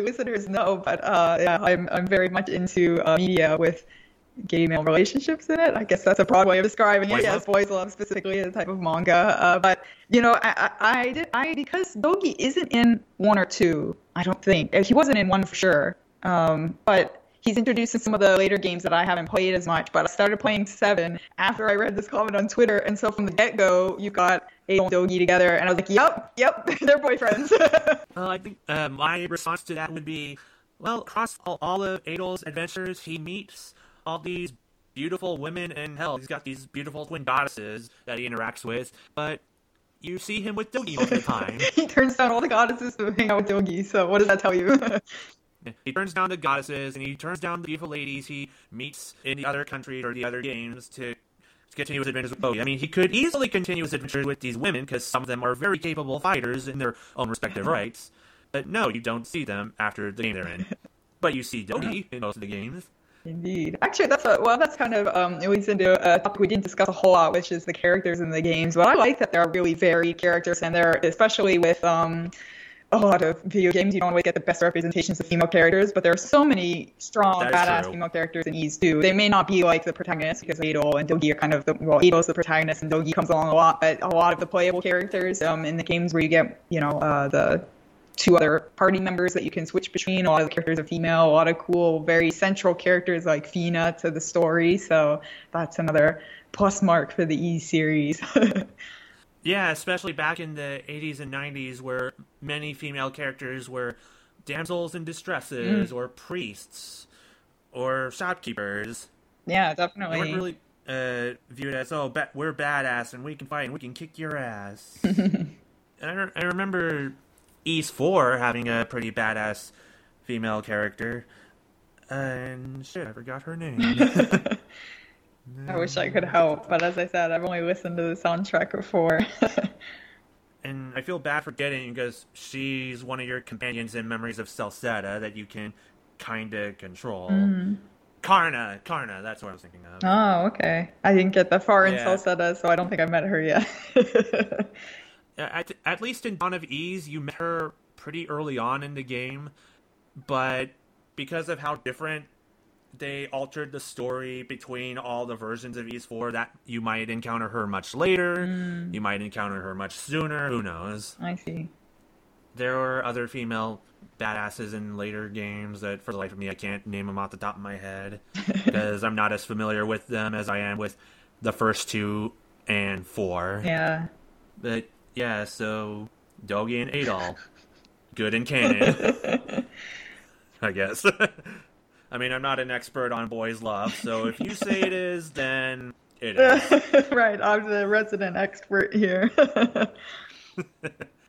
listeners know, but uh, yeah, I'm I'm very much into uh, media with gay male relationships in it. I guess that's a broad way of describing it. Boys yes, boys love specifically a type of manga. Uh, but you know, I, I, I did I because Dogi isn't in one or two. I don't think he wasn't in one for sure. Um, but he's introduced in some of the later games that I haven't played as much, but I started playing seven after I read this comment on Twitter, and so from the get go, you got Adol and Dogi together, and I was like, yep, yep, they're boyfriends. well, I think uh, my response to that would be, well, across all, all of Adol's adventures, he meets all these beautiful women, and hell, he's got these beautiful twin goddesses that he interacts with, but you see him with Dogi all the time. he turns down all the goddesses to hang out with Dogi, so what does that tell you? He turns down the goddesses and he turns down the beautiful ladies he meets in the other countries or the other games to continue his adventures with Bowie. I mean, he could easily continue his adventures with these women because some of them are very capable fighters in their own respective rights. But no, you don't see them after the game they're in. But you see Dogi in most of the games. Indeed. Actually, that's a, well, that's kind of um, it leads into a topic we didn't discuss a whole lot, which is the characters in the games. But I like that there are really varied characters, and they're especially with um, a lot of video games, you don't always get the best representations of female characters, but there are so many strong, badass true. female characters in Ys too. They may not be like the protagonist because Adol and Dogi are kind of the well, Adol's the protagonist and Dogi comes along a lot, but a lot of the playable characters um, in the games where you get, you know, uh, the two other party members that you can switch between. A lot of the characters are female. A lot of cool, very central characters like Feena to the story. So that's another plus mark for the E series. Yeah, especially back in the 80s and 90s, where many female characters were damsels in distresses, mm. or priests, or shopkeepers. Yeah, definitely. They weren't really uh, viewed as, oh, ba- we're badass and we can fight and we can kick your ass. And I, re- I remember Ys 4 having a pretty badass female character. And shit, I forgot her name. I wish I could help, but as I said, I've only listened to the soundtrack before. and I feel bad for getting because she's one of your companions in Memories of Celceta that you can kind of control. Mm. Karna, Karna, that's what I was thinking of. oh, okay. I didn't get that far in Yeah. Celceta, so I don't think I met her yet. At, at least in Dawn of Ys, you met her pretty early on in the game, but because of how different they altered the story between all the versions of Ys 4, that you might encounter her much later, mm. you might encounter her much sooner, who knows. I see. There were other female badasses in later games that, for the life of me, I can't name them off the top of my head because I'm not as familiar with them as I am with the first two and four. Yeah. But yeah, so Dogi and Adol, good in canon, I guess. I mean, I'm not an expert on boys' love, so if you say it is, then it is. right, I'm the resident expert here.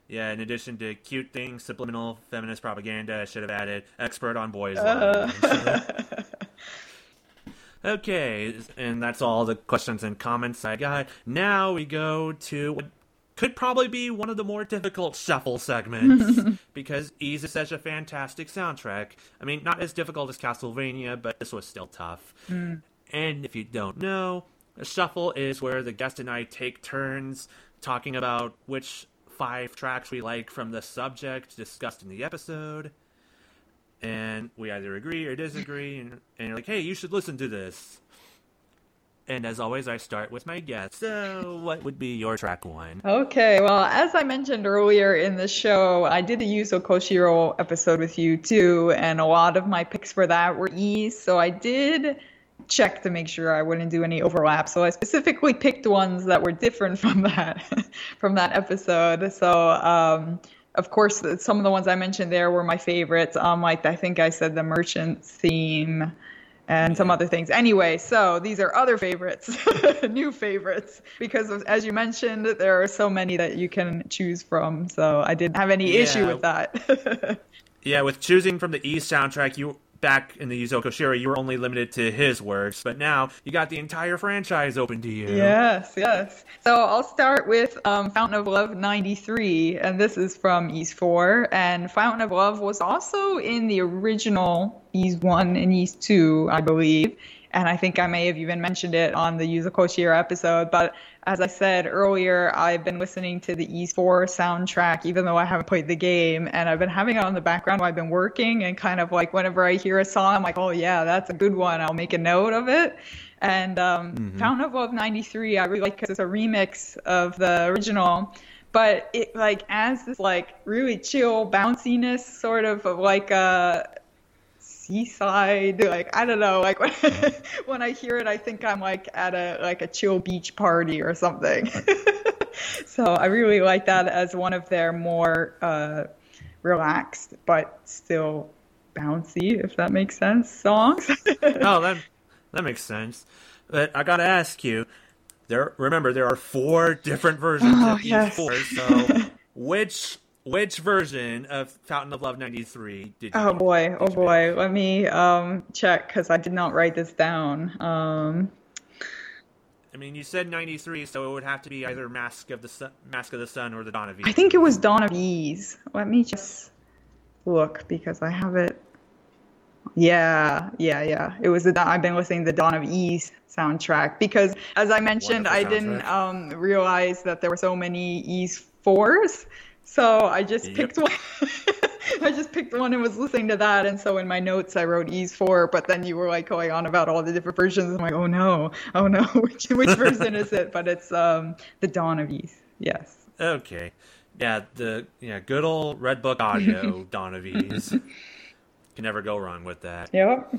Yeah, in addition to cute things, subliminal feminist propaganda, I should have added expert on boys' uh. love. okay, and that's all the questions and comments I got. Now we go to what could probably be one of the more difficult shuffle segments because Ys is such a fantastic soundtrack. I mean, not as difficult as Castlevania, but this was still tough. Mm. And if you don't know, a shuffle is where the guest and I take turns talking about which five tracks we like from the subject discussed in the episode. And we either agree or disagree, and, and you're like, hey, you should listen to this. And as always, I start with my guess. So, what would be your track one? Okay, well, as I mentioned earlier in the show, I did a Yuzo Koshiro episode with you too, and a lot of my picks for that were E's, so I did check to make sure I wouldn't do any overlap. So I specifically picked ones that were different from that from that episode. So um, of course, some of the ones I mentioned there were my favorites. Um, like I think I said the merchant theme and some other things. Anyway, so these are other favorites, new favorites, because as you mentioned, there are so many that you can choose from. So I didn't have any issue with that. Yeah, with choosing from the E soundtrack, you back in the Yuzo Koshiro, you were only limited to his works, but now you got the entire franchise open to you. Yes, yes. So I'll start with um, Fountain of Love 93, and this is from Ys 4. And Fountain of Love was also in the original Ys 1 and Ys 2, I believe. And I think I may have even mentioned it on the Yuzo Koshiro episode. But as I said earlier, I've been listening to the Ys 4 soundtrack, even though I haven't played the game. And I've been having it on the background while I've been working. And kind of like whenever I hear a song, I'm like, oh, yeah, that's a good one. I'll make a note of it. And um, Fountain of Love 93, I really like because it's a remix of the original. But it like adds this like really chill bounciness, sort of of like a seaside like i don't know like when, when i hear it i think i'm like at a like a chill beach party or something so i really like that as one of their more uh relaxed but still bouncy if that makes sense songs oh, that that makes sense. But I gotta ask you, there. Remember, there are four different versions Oh, of each yes. four. So, which which version of Fountain of Love '93 did you? oh boy Did oh boy let me um check because i did not write this down um? I mean, you said '93, so it would have to be either Mask of the Sun, Mask of the Sun, or the Dawn of Ys. i think it was dawn of Ys let me just look because i have it Yeah, yeah, yeah. It was the I've been listening to the Dawn of Ys soundtrack because, as I mentioned, I didn't um, realize that there were so many Ys fours. So I just Yep. picked one. I just picked one and was listening to that, and so in my notes I wrote Ys four. But then you were like going on about all the different versions. I'm like, oh no, oh no, which which version is it? But it's um the Dawn of Ys. Yes. Okay. Yeah, the yeah, good old Red Book Audio, Dawn of Ys. Can never go wrong with that. Yep.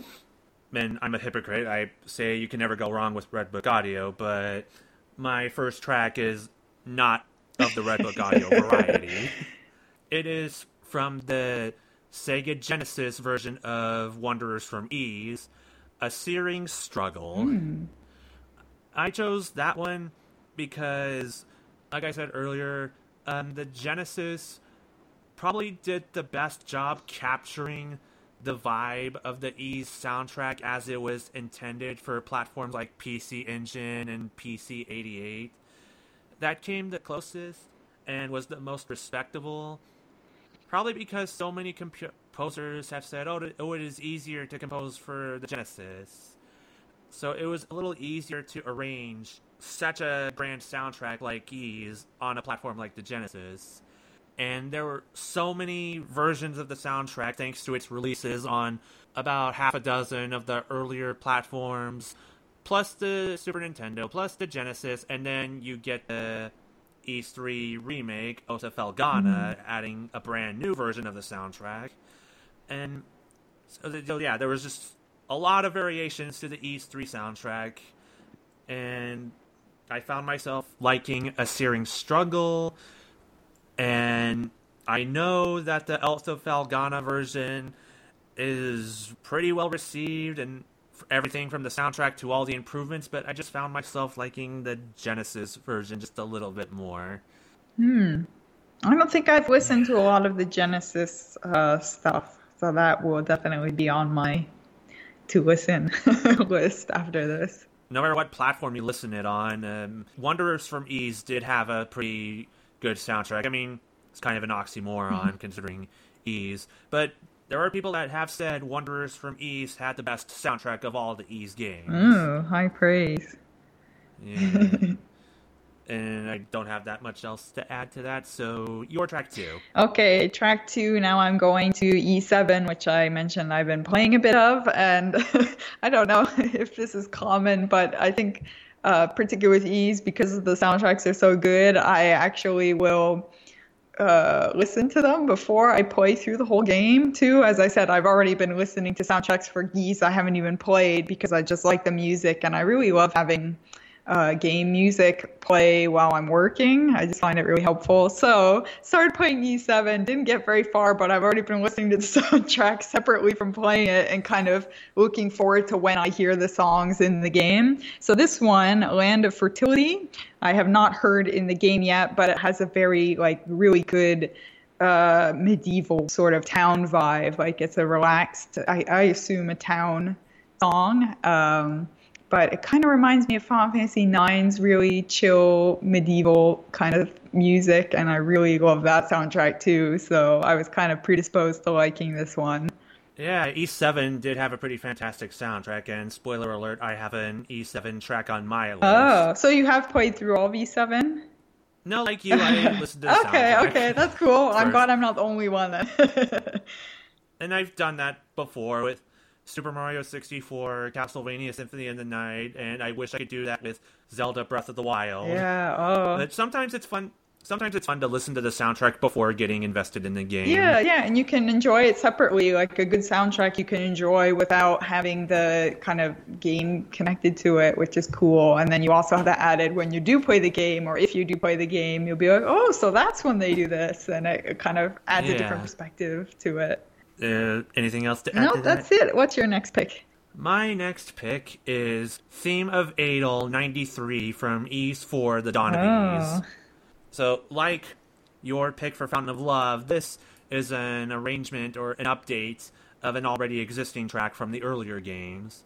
And I'm a hypocrite. I say you can never go wrong with Red Book Audio, but my first track is not of the Red Book Audio variety. It is from the Sega Genesis version of Wanderers from Ys, A Searing Struggle. I chose that one because, like I said earlier, um, the Genesis probably did the best job capturing the vibe of the Ys soundtrack as it was intended for platforms like PC Engine and PC 88. That came the closest and was the most respectable. Probably because so many composers have said, oh, oh, it is easier to compose for the Genesis. So it was a little easier to arrange such a grand soundtrack like Ys on a platform like the Genesis and there were so many versions of the soundtrack thanks to its releases on about half a dozen of the earlier platforms, plus the Super Nintendo, plus the Genesis, and then you get the Ys 3 remake, Ota Felghana, mm. adding a brand new version of the soundtrack. And so, yeah, there was just a lot of variations to the Ys 3 soundtrack, and I found myself liking A Searing Struggle and I know that the Ota Felghana version is pretty well received and everything from the soundtrack to all the improvements, but I just found myself liking the Genesis version just a little bit more. Hmm. I don't think I've listened to a lot of the Genesis uh, stuff, so that will definitely be on my to listen list after this. No matter what platform you listen it on, um, Wanderers from Ys did have a pretty good soundtrack. I mean, it's kind of an oxymoron mm-hmm. considering Ys, but there are people that have said Wanderers from Ys had the best soundtrack of all the Ys games. Oh, high praise. Yeah. and I don't have that much else to add to that. So your track two. Okay, track two. Now I'm going to Ys 7, which I mentioned I've been playing a bit of, and I don't know if this is common, but I think uh, particularly with Ys because the soundtracks are so good. I actually will uh, listen to them before I play through the whole game too. As I said, I've already been listening to soundtracks for Ys I haven't even played because I just like the music and I really love having uh, game music play while I'm working. I just find it really helpful. So started playing Ys 7, didn't get very far, but I've already been listening to the soundtrack separately from playing it and kind of looking forward to when I hear the songs in the game. So this one, Land of Fertility, I have not heard in the game yet, but it has a very like really good uh, medieval sort of town vibe. Like it's a relaxed, I, I assume a town song. Um, but it kind of reminds me of Final Fantasy IX's really chill medieval kind of music, and I really love that soundtrack too. So I was kind of predisposed to liking this one. Yeah, Ys 7 did have a pretty fantastic soundtrack, and spoiler alert, I have an Ys 7 track on my list. Oh, so you have played through all Ys 7? No, like you, I listened to the Okay, okay, that's cool. i I'm glad I'm not the only one then. and I've done that before with Super Mario 64, Castlevania Symphony of the Night, and I wish I could do that with Zelda Breath of the Wild. Yeah, oh. But sometimes it's fun. Sometimes it's fun to listen to the soundtrack before getting invested in the game. Yeah, yeah, and you can enjoy it separately. Like a good soundtrack, you can enjoy without having the kind of game connected to it, which is cool. And then you also have that added when you do play the game, or if you do play the game, you'll be like, oh, so that's when they do this, and it kind of adds yeah. a different perspective to it. Uh, anything else to add? No, to that's that? it. What's your next pick? My next pick is Theme of Adol 93 from Ys 4 The Dawn of oh. Ys. So, like your pick for Fountain of Love, this is an arrangement or an update of an already existing track from the earlier games.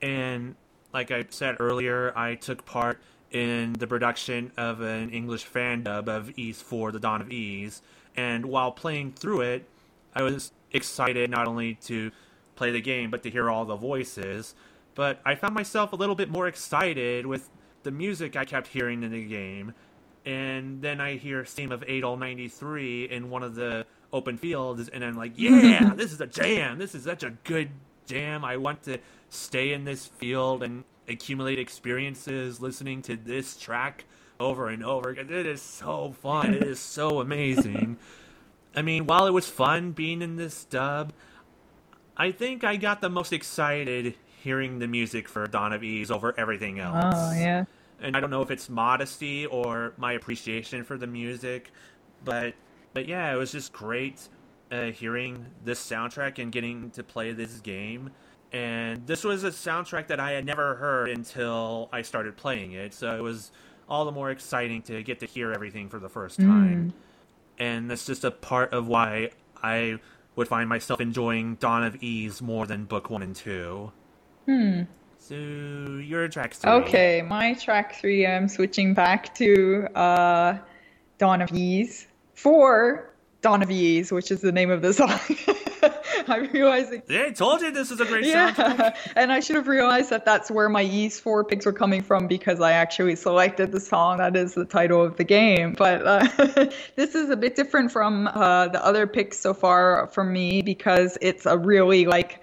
And like I said earlier, I took part in the production of an English fan dub of Ys 4 The Dawn of Ys. And while playing through it, I was excited not only to play the game but to hear all the voices. But I found myself a little bit more excited with the music I kept hearing in the game. And then I hear Steam of Adol 93 in one of the open fields, and I'm like, yeah, this is a jam. This is such a good jam. I want to stay in this field and accumulate experiences listening to this track over and over. It is so fun. it is so amazing. I mean, while it was fun being in this dub, I think I got the most excited hearing the music for Dawn of Ys over everything else. Oh, yeah. And I don't know if it's modesty or my appreciation for the music, but but yeah, it was just great uh, hearing this soundtrack and getting to play this game. And this was a soundtrack that I had never heard until I started playing it, so it was all the more exciting to get to hear everything for the first Mm. And that's just a part of why I would find myself enjoying Dawn of Ys more than Book 1 and 2. Hmm. So, your track three. Okay, my track three, I'm switching back to uh, Dawn of Ys for Dawn of Ys, which is the name of the song. I'm realizing. Yeah, I told you this is a great soundtrack. Yeah, and I should have realized that that's where my Ys 4 picks were coming from because I actually selected the song that is the title of the game. But uh, this is a bit different from uh, the other picks so far for me because it's a really like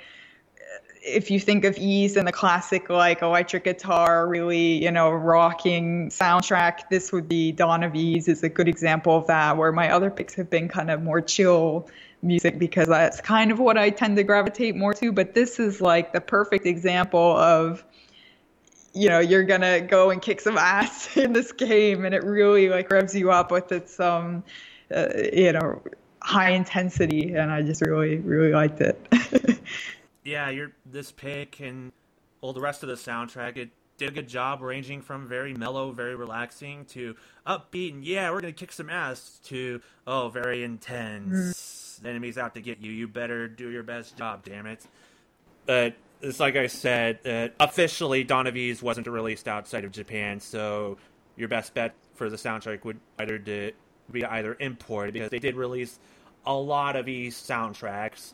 if you think of Ys and the classic like electric guitar, really, you know, rocking soundtrack, this would be Dawn of Ys is a good example of that, where my other picks have been kind of more chill music because that's kind of what I tend to gravitate more to. But this is like the perfect example of you know you're gonna go and kick some ass in this game and it really like revs you up with its um uh, you know high intensity and i just really really liked it yeah, your this pick and all the rest of the soundtrack, it did a good job ranging from very mellow, very relaxing to upbeat and yeah, we're gonna kick some ass to oh, very intense. The enemy's out to get you. You better do your best job, damn it. But it's like I said, uh, officially Dawn of Ys wasn't released outside of Japan, so your best bet for the soundtrack would either to be either imported because they did release a lot of Ys soundtracks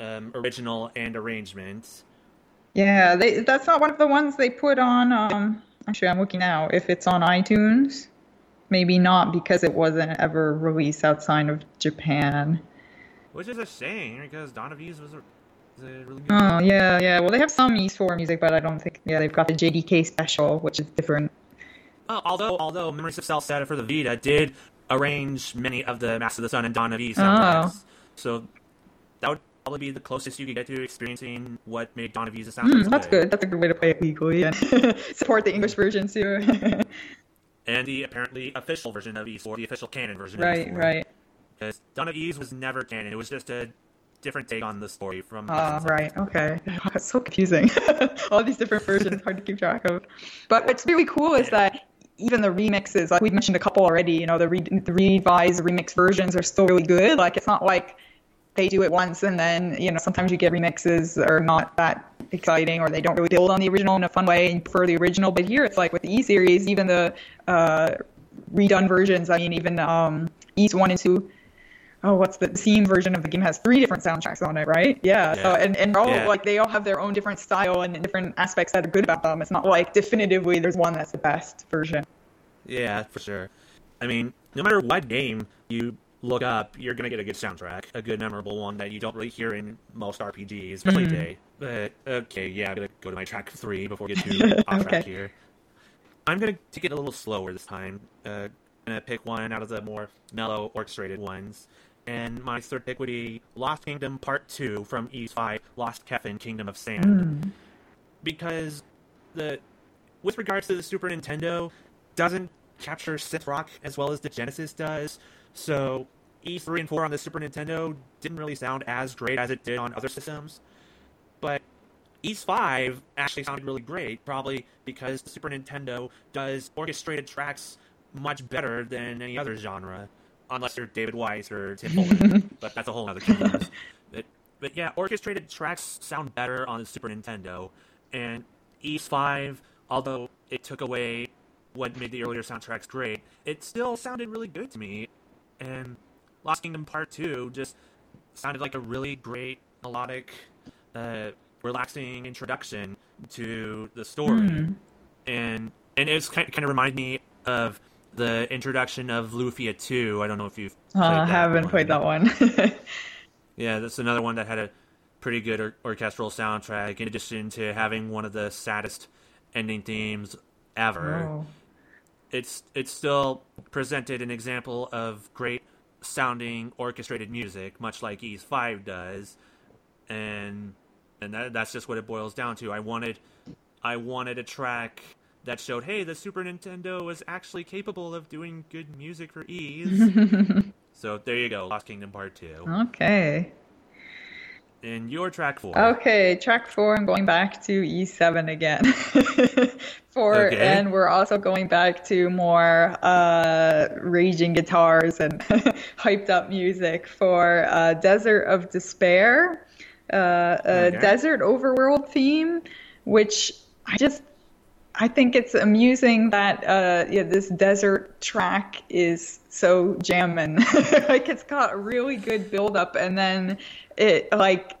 um, original and arrangements. yeah they, that's not one of the ones they put on um actually i'm looking now if it's on itunes. Maybe not because it wasn't ever released outside of japan. Which is a shame because Dawn of Ys was a, really good. oh yeah yeah. Well they have some Ys 4 music but i don't think yeah they've got the jdk special which is different. Uh, although although Memories of Celceta for the Vita did arrange many of the Master of the Sun and Dawn of soundtracks, so that would probably be the closest you can get to experiencing what made Dawn of Ys a soundtrack. Hmm, that's good that's a good way to play it legally and support the english version too And the apparently official version of Ys 4, the official canon version right of Ys 4. right Because Dawn of Ys was never canon; it was just a different take on the story from. Ah, right. Okay. It's so confusing. All these different versions, hard to keep track of. But what's really cool is that even the remixes, like we've mentioned a couple already, you know, the, re- the revised remix versions are still really good. Like it's not like they do it once and then, you know, sometimes you get remixes that are not that exciting or they don't really build on the original in a fun way and prefer the original. But here it's like with the E series, even the uh, redone versions, I mean, even um, Ys 1 and 2 oh, what's the theme version of the game has three different soundtracks on it, right? Yeah. So and and all Yeah. like they all have their own different style and different aspects that are good about them. It's not like definitively there's one that's the best version. Yeah, for sure. I mean, no matter what game you look up, you're gonna get a good soundtrack, a good memorable one that you don't really hear in most RPGs, especially Mhm. today. But okay, yeah, I'm gonna go to my track three before we get too off track Okay. here. I'm gonna take it a little slower this time. Uh, gonna pick one out of the more mellow, orchestrated ones. And my third pick would be Lost Kingdom Part 2 from Ys 5, Lost Kefin Kingdom of Sand because the with regards to the Super Nintendo doesn't capture synth rock as well as the Genesis does. So Ys 3 and 4 on the Super Nintendo didn't really sound as great as it did on other systems. But Ys 5 actually sounded really great, probably because the Super Nintendo does orchestrated tracks much better than any other genre, unless you're David Wise or Tim but that's a whole other case. But, but yeah, orchestrated tracks sound better on the Super Nintendo, and Ys 5, although it took away what made the earlier soundtracks great, it still sounded really good to me. And Lost Kingdom Part 2 just sounded like a really great, melodic, uh, relaxing introduction to the story. And and it's kind of, kind of reminded me of the introduction of Lufia 2. I don't know if you've Uh, played I that haven't one. played that one. Yeah, that's another one that had a pretty good or- orchestral soundtrack, in addition to having one of the saddest ending themes ever. oh. It's it's still presented an example of great sounding orchestrated music, much like Ys Five does, and and that, that's just what it boils down to. I wanted I wanted a track that showed, hey, the Super Nintendo was actually capable of doing good music for Ys. so there you go, Lost Kingdom Part Two. Okay. And your track four. Okay, track four, I'm going back to Ys 7 again. for Okay. and we're also going back to more uh, raging guitars and hyped up music for uh, Desert of Despair, uh, a Okay. desert overworld theme, which I just I think it's amusing that uh, yeah, this desert track is so jammin'. like it's got a really good build up, and then it like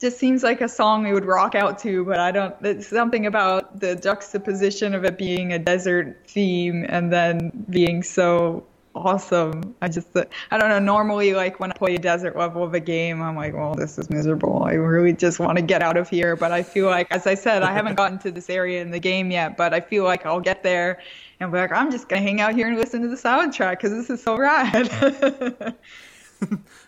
just seems like a song we would rock out to. But I don't. It's something about the juxtaposition of it being a desert theme and then being so awesome. I just I don't know. Normally, like when I play a desert level of a game, I'm like, well, this is miserable. I really just want to get out of here. But I feel like, as I said, I haven't gotten to this area in the game yet. But I feel like I'll get there and be like, I'm just gonna hang out here and listen to the soundtrack because this is so rad.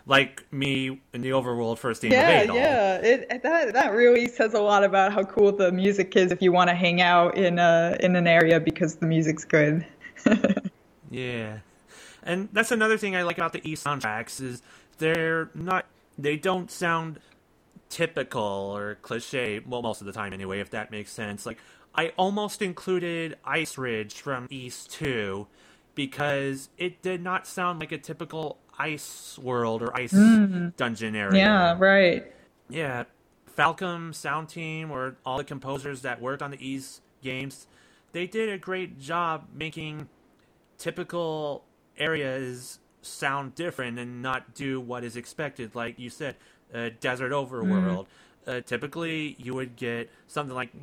Like me in the overworld first game yeah, yeah. It that that really says a lot about how cool the music is if you want to hang out in a in an area because the music's good. Yeah. And that's another thing I like about the E soundtracks is they're not they don't sound typical or cliche, well most of the time anyway, if that makes sense. Like I almost included Ice Ridge from Ys 2 because it did not sound like a typical ice world or ice mm. dungeon area. yeah, right. Yeah, Falcom Sound Team or all the composers that worked on the Ys games, they did a great job making typical areas sound different and not do what is expected. Like you said, a desert overworld. Uh, typically, you would get something like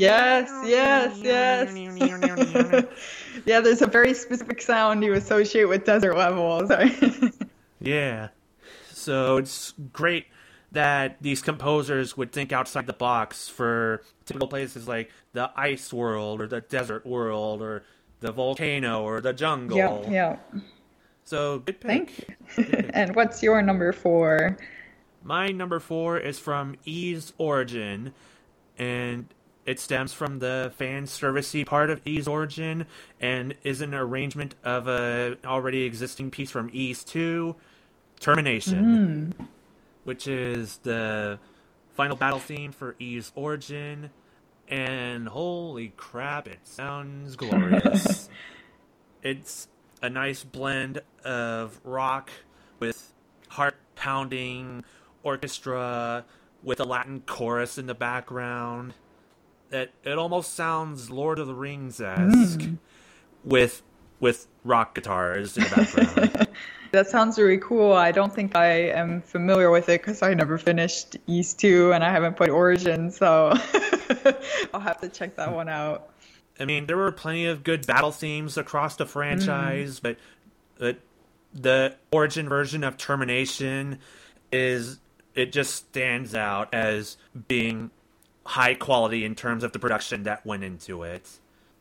Yes, yes, yes. yeah, there's a very specific sound you associate with desert levels. Yeah. So it's great that these composers would think outside the box for typical places like the ice world or the desert world or the volcano or the jungle. yeah, yeah. So good pick. Thank you. Pick. And what's your number four? My number four is from Ys Origin, and it stems from the fan servicey part of Ys Origin, and is an arrangement of a already existing piece from Ys Two, Termination, mm. which is the final battle theme for Ys Origin, and holy crap, it sounds glorious. it's a nice blend of rock with heart pounding orchestra with a Latin chorus in the background. It it almost sounds Lord of the Rings esque hmm. with with rock guitars in the background. That sounds really cool. I don't think I am familiar with it because I never finished Ys 2 and I haven't played Origin, so I'll have to check that one out. I mean, there were plenty of good battle themes across the franchise, mm. but but the origin version of Termination is it just stands out as being high quality in terms of the production that went into it.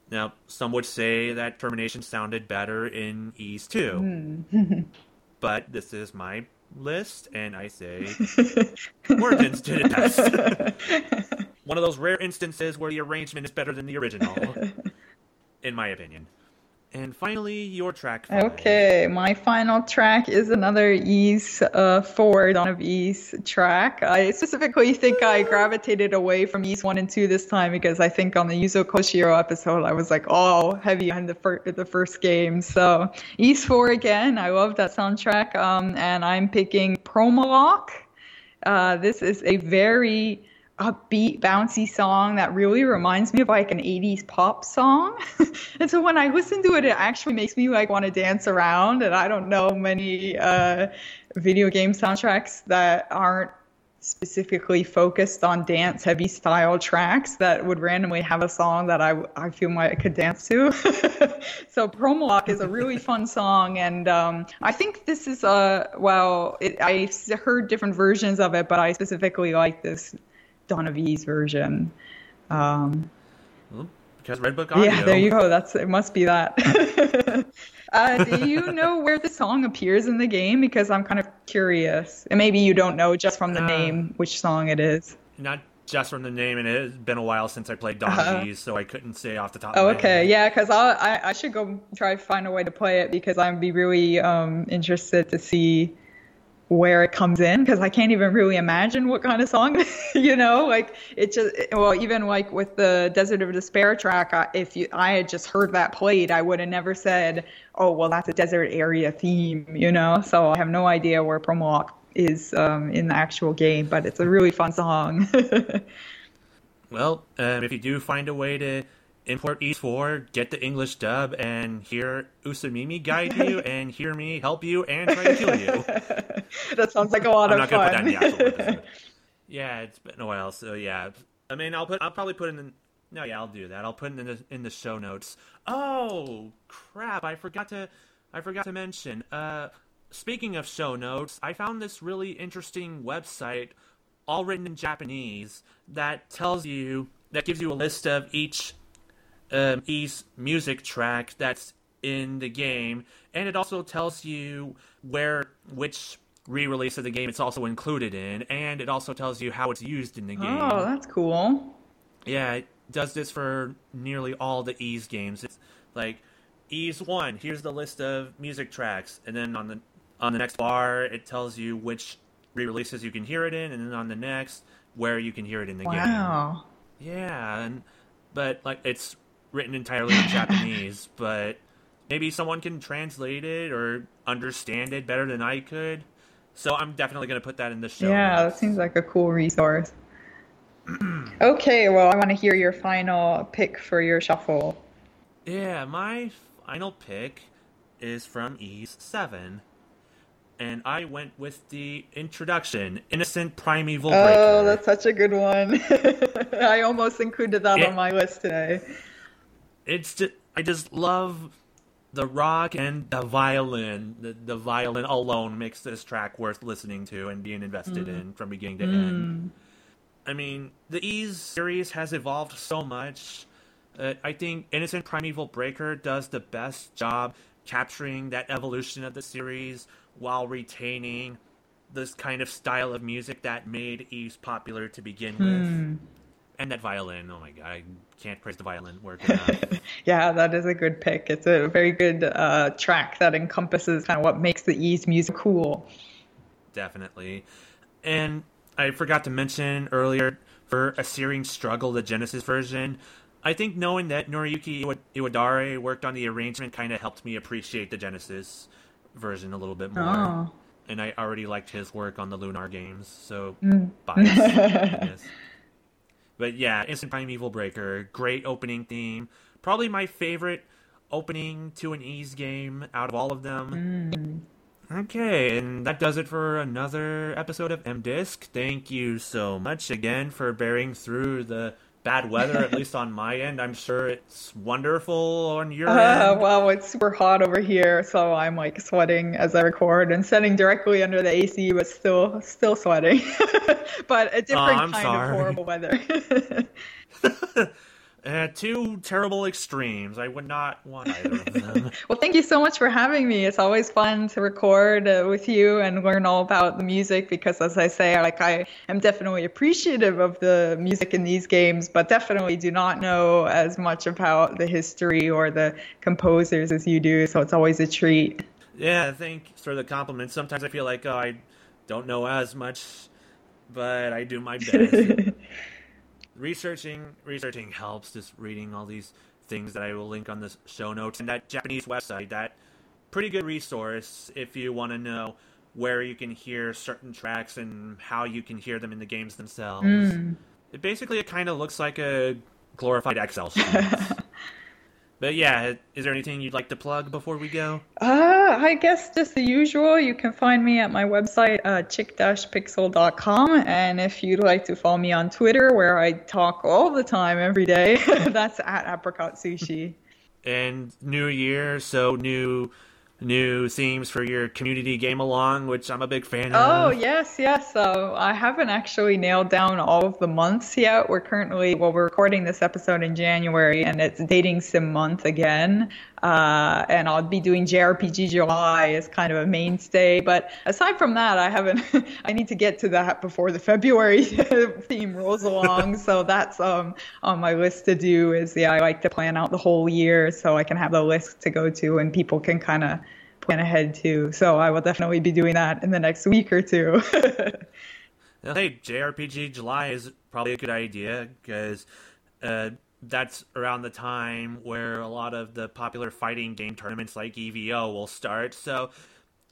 Now, some would say that Termination sounded better in Ys 2. Hmm. but this is my list, and I say Origins did it best. One of those rare instances where the arrangement is better than the original, in my opinion. And finally, your track. Five. Okay, my final track is another Ys uh, 4 Dawn of Ys track. I specifically think I gravitated away from Ys 1 and 2 this time because I think on the Yuzo Koshiro episode I was like, oh, heavy on the, fir- the first game. So, Ys 4 again, I love that soundtrack. Um, and I'm picking Promalock. Uh, this is a very upbeat, bouncy song that really reminds me of like an 80s pop song. and so when I listen to it, it actually makes me like want to dance around. And I don't know many uh, video game soundtracks that aren't specifically focused on dance heavy style tracks that would randomly have a song that I, I feel like I could dance to. so Promalock is a really fun song. And um, I think this is a, well, it, I heard different versions of it, but I specifically like this Dawn of version. Um, Well, because Red Book Audio. yeah, there you go. That's it. Must be that. uh, do you know where the song appears in the game? Because I'm kind of curious, and maybe you don't know just from the Uh, name which song it is. Not just from the name, and it has been a while since I played Dawn Uh-huh. of so I couldn't say off the top. Oh, of my okay, head. yeah, because I I should go try to find a way to play it because I'd be really um interested to see where it comes in because I can't even really imagine what kind of song, you know, like it just, well, even like with the Desert of Despair track, I, if you, I had just heard that played, I would have never said, oh, well, that's a desert area theme, you know, so I have no idea where Promalock is um, in the actual game, but it's a really fun song. well, um, if you do find a way to import Ys 4, get the English dub, and hear Usamimi guide you, and hear me help you and try to kill you. that sounds like a lot I'm of not fun. Gonna put that in the actual episode. yeah, it's been a while, so yeah. I mean, I'll put, I'll probably put in. The, no, yeah, I'll do that. I'll put it in the in the show notes. Oh crap! I forgot to, I forgot to mention. Uh, speaking of show notes, I found this really interesting website, all written in Japanese, that tells you that gives you a list of each um, music track that's in the game, and it also tells you where which re-release of the game it's also included in, and it also tells you how it's used in the game. Oh, that's cool. Yeah, it does this for nearly all the Ys games. It's like Ys one, here's the list of music tracks, and then on the on the next bar it tells you which re-releases you can hear it in, and then on the next where you can hear it in the wow. game. Wow. Yeah, and but like it's written entirely in Japanese, but maybe someone can translate it or understand it better than I could. So I'm definitely going to put that in the show. Yeah, notes. that seems like a cool resource. okay, well, I want to hear your final pick for your shuffle. Yeah, my final pick is from Ys 7. And I went with the introduction, Innocent Primeval oh, Breaker. Oh, that's such a good one. I almost included that Yeah. on my list today. It's just, I just love the rock and the violin. The, the violin alone makes this track worth listening to and being invested in from beginning to end. I mean, the Ys series has evolved so much. Uh, I think Innocent Primeval Breaker does the best job capturing that evolution of the series while retaining this kind of style of music that made Ys popular to begin with. And that violin, oh my god, I can't praise the violin work enough. Yeah, that is a good pick. It's a very good uh, track that encompasses kind of what makes the Ys music cool. definitely. And I forgot to mention earlier for a Searing Struggle, the Genesis version. I think knowing that Noriyuki Iwadare worked on the arrangement kind of helped me appreciate the Genesis version a little bit more. Oh. And I already liked his work on the Lunar games, so bias, I guess. But yeah, Innocent Primeval Breaker, great opening theme. Probably my favorite opening to an Ys game out of all of them. Mm. Okay, and that does it for another episode of M Disk. Thank you so much again for bearing through the bad weather, at least on my end. I'm sure it's wonderful on your Uh, end. wow, it's super hot over here, so I'm like sweating as I record and sitting directly under the AC, but still, still sweating. but a different I'm kind sorry. of horrible weather. Uh, two terrible extremes. I would not want either of them. well, thank you so much for having me. It's always fun to record uh, with you and learn all about the music because, as I say, like I am definitely appreciative of the music in these games, but definitely do not know as much about the history or the composers as you do. So it's always a treat. Yeah, thanks for the compliment. Sometimes I feel like oh, I don't know as much, but I do my best. researching researching helps. Just reading all these things that I will link on the show notes and that Japanese website. That pretty good resource if you want to know where you can hear certain tracks and how you can hear them in the games themselves. Mm. It basically it kind of looks like a glorified Excel sheet. but yeah, is there anything you'd like to plug before we go? Uh, I guess just the usual. You can find me at my website, uh, chick-pixel.com. And if you'd like to follow me on Twitter, where I talk all the time, every day, that's at apricot sushi. and new year so new new themes for your community game along which i'm a big fan Oh, of Oh, yes, yes. So I haven't actually nailed down all of the months yet. We're currently, well, we're recording this episode in January, and it's dating sim month again. Uh, and I'll be doing JRPG July as kind of a mainstay. But aside from that, I haven't, I need to get to that before the February theme rolls along. so that's um, on my list to do is, yeah, I like to plan out the whole year so I can have the list to go to and people can kind of plan ahead too. So I will definitely be doing that in the next week or two. hey, JRPG July is probably a good idea because uh, that's around the time where a lot of the popular fighting game tournaments like EVO will start. So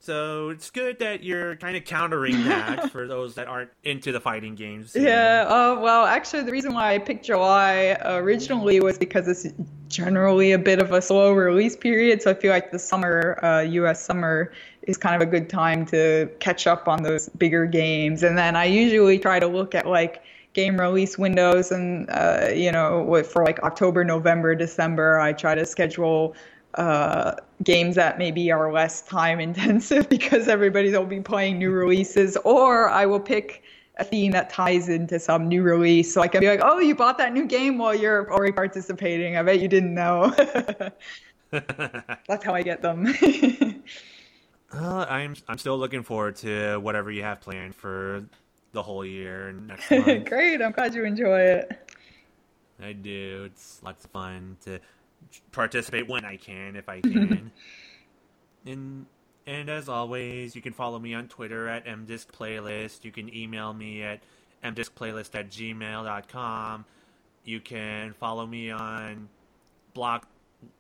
so it's good that you're kind of countering that for those that aren't into the fighting games. Yeah. Uh, well, actually, the reason why I picked July originally was because it's generally a bit of a slow release period. So I feel like the summer, uh, U.S. summer, is kind of a good time to catch up on those bigger games. And then I usually try to look at like game release windows and uh, you know for like October, November, December. I try to schedule uh, games that maybe are less time intensive because everybody will be playing new releases, or I will pick a theme that ties into some new release. So I can be like, oh, you bought that new game while you're already participating. I bet you didn't know. That's how I get them. uh, I'm I'm still looking forward to whatever you have planned for the whole year next month. Great, I'm glad you enjoy it. I do. It's lots of fun to participate when I can, if I can. and and as always, you can follow me on Twitter at mdiscplaylist. You can email me at mdiscplaylist at gmail.com. You can follow me on blog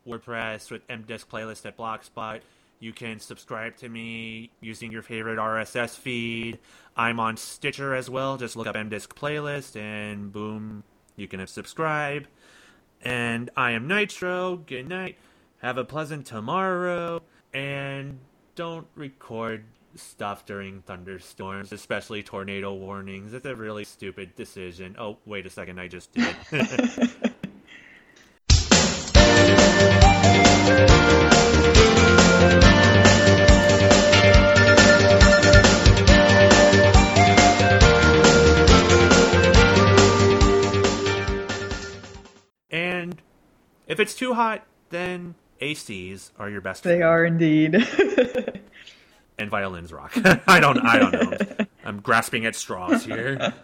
WordPress with mdiscplaylist at blogspot. You can subscribe to me using your favorite RSS feed. I'm on Stitcher as well. Just look up mdisc playlist and boom, you can subscribe. And I am Nitro. Good night. Have a pleasant tomorrow. And don't record stuff during thunderstorms, especially tornado warnings. It's a really stupid decision. Oh, wait a second, I just did. If it's too hot, then ACs are your best. They are indeed. and violins rock. I don't. I don't know. I'm grasping at straws here.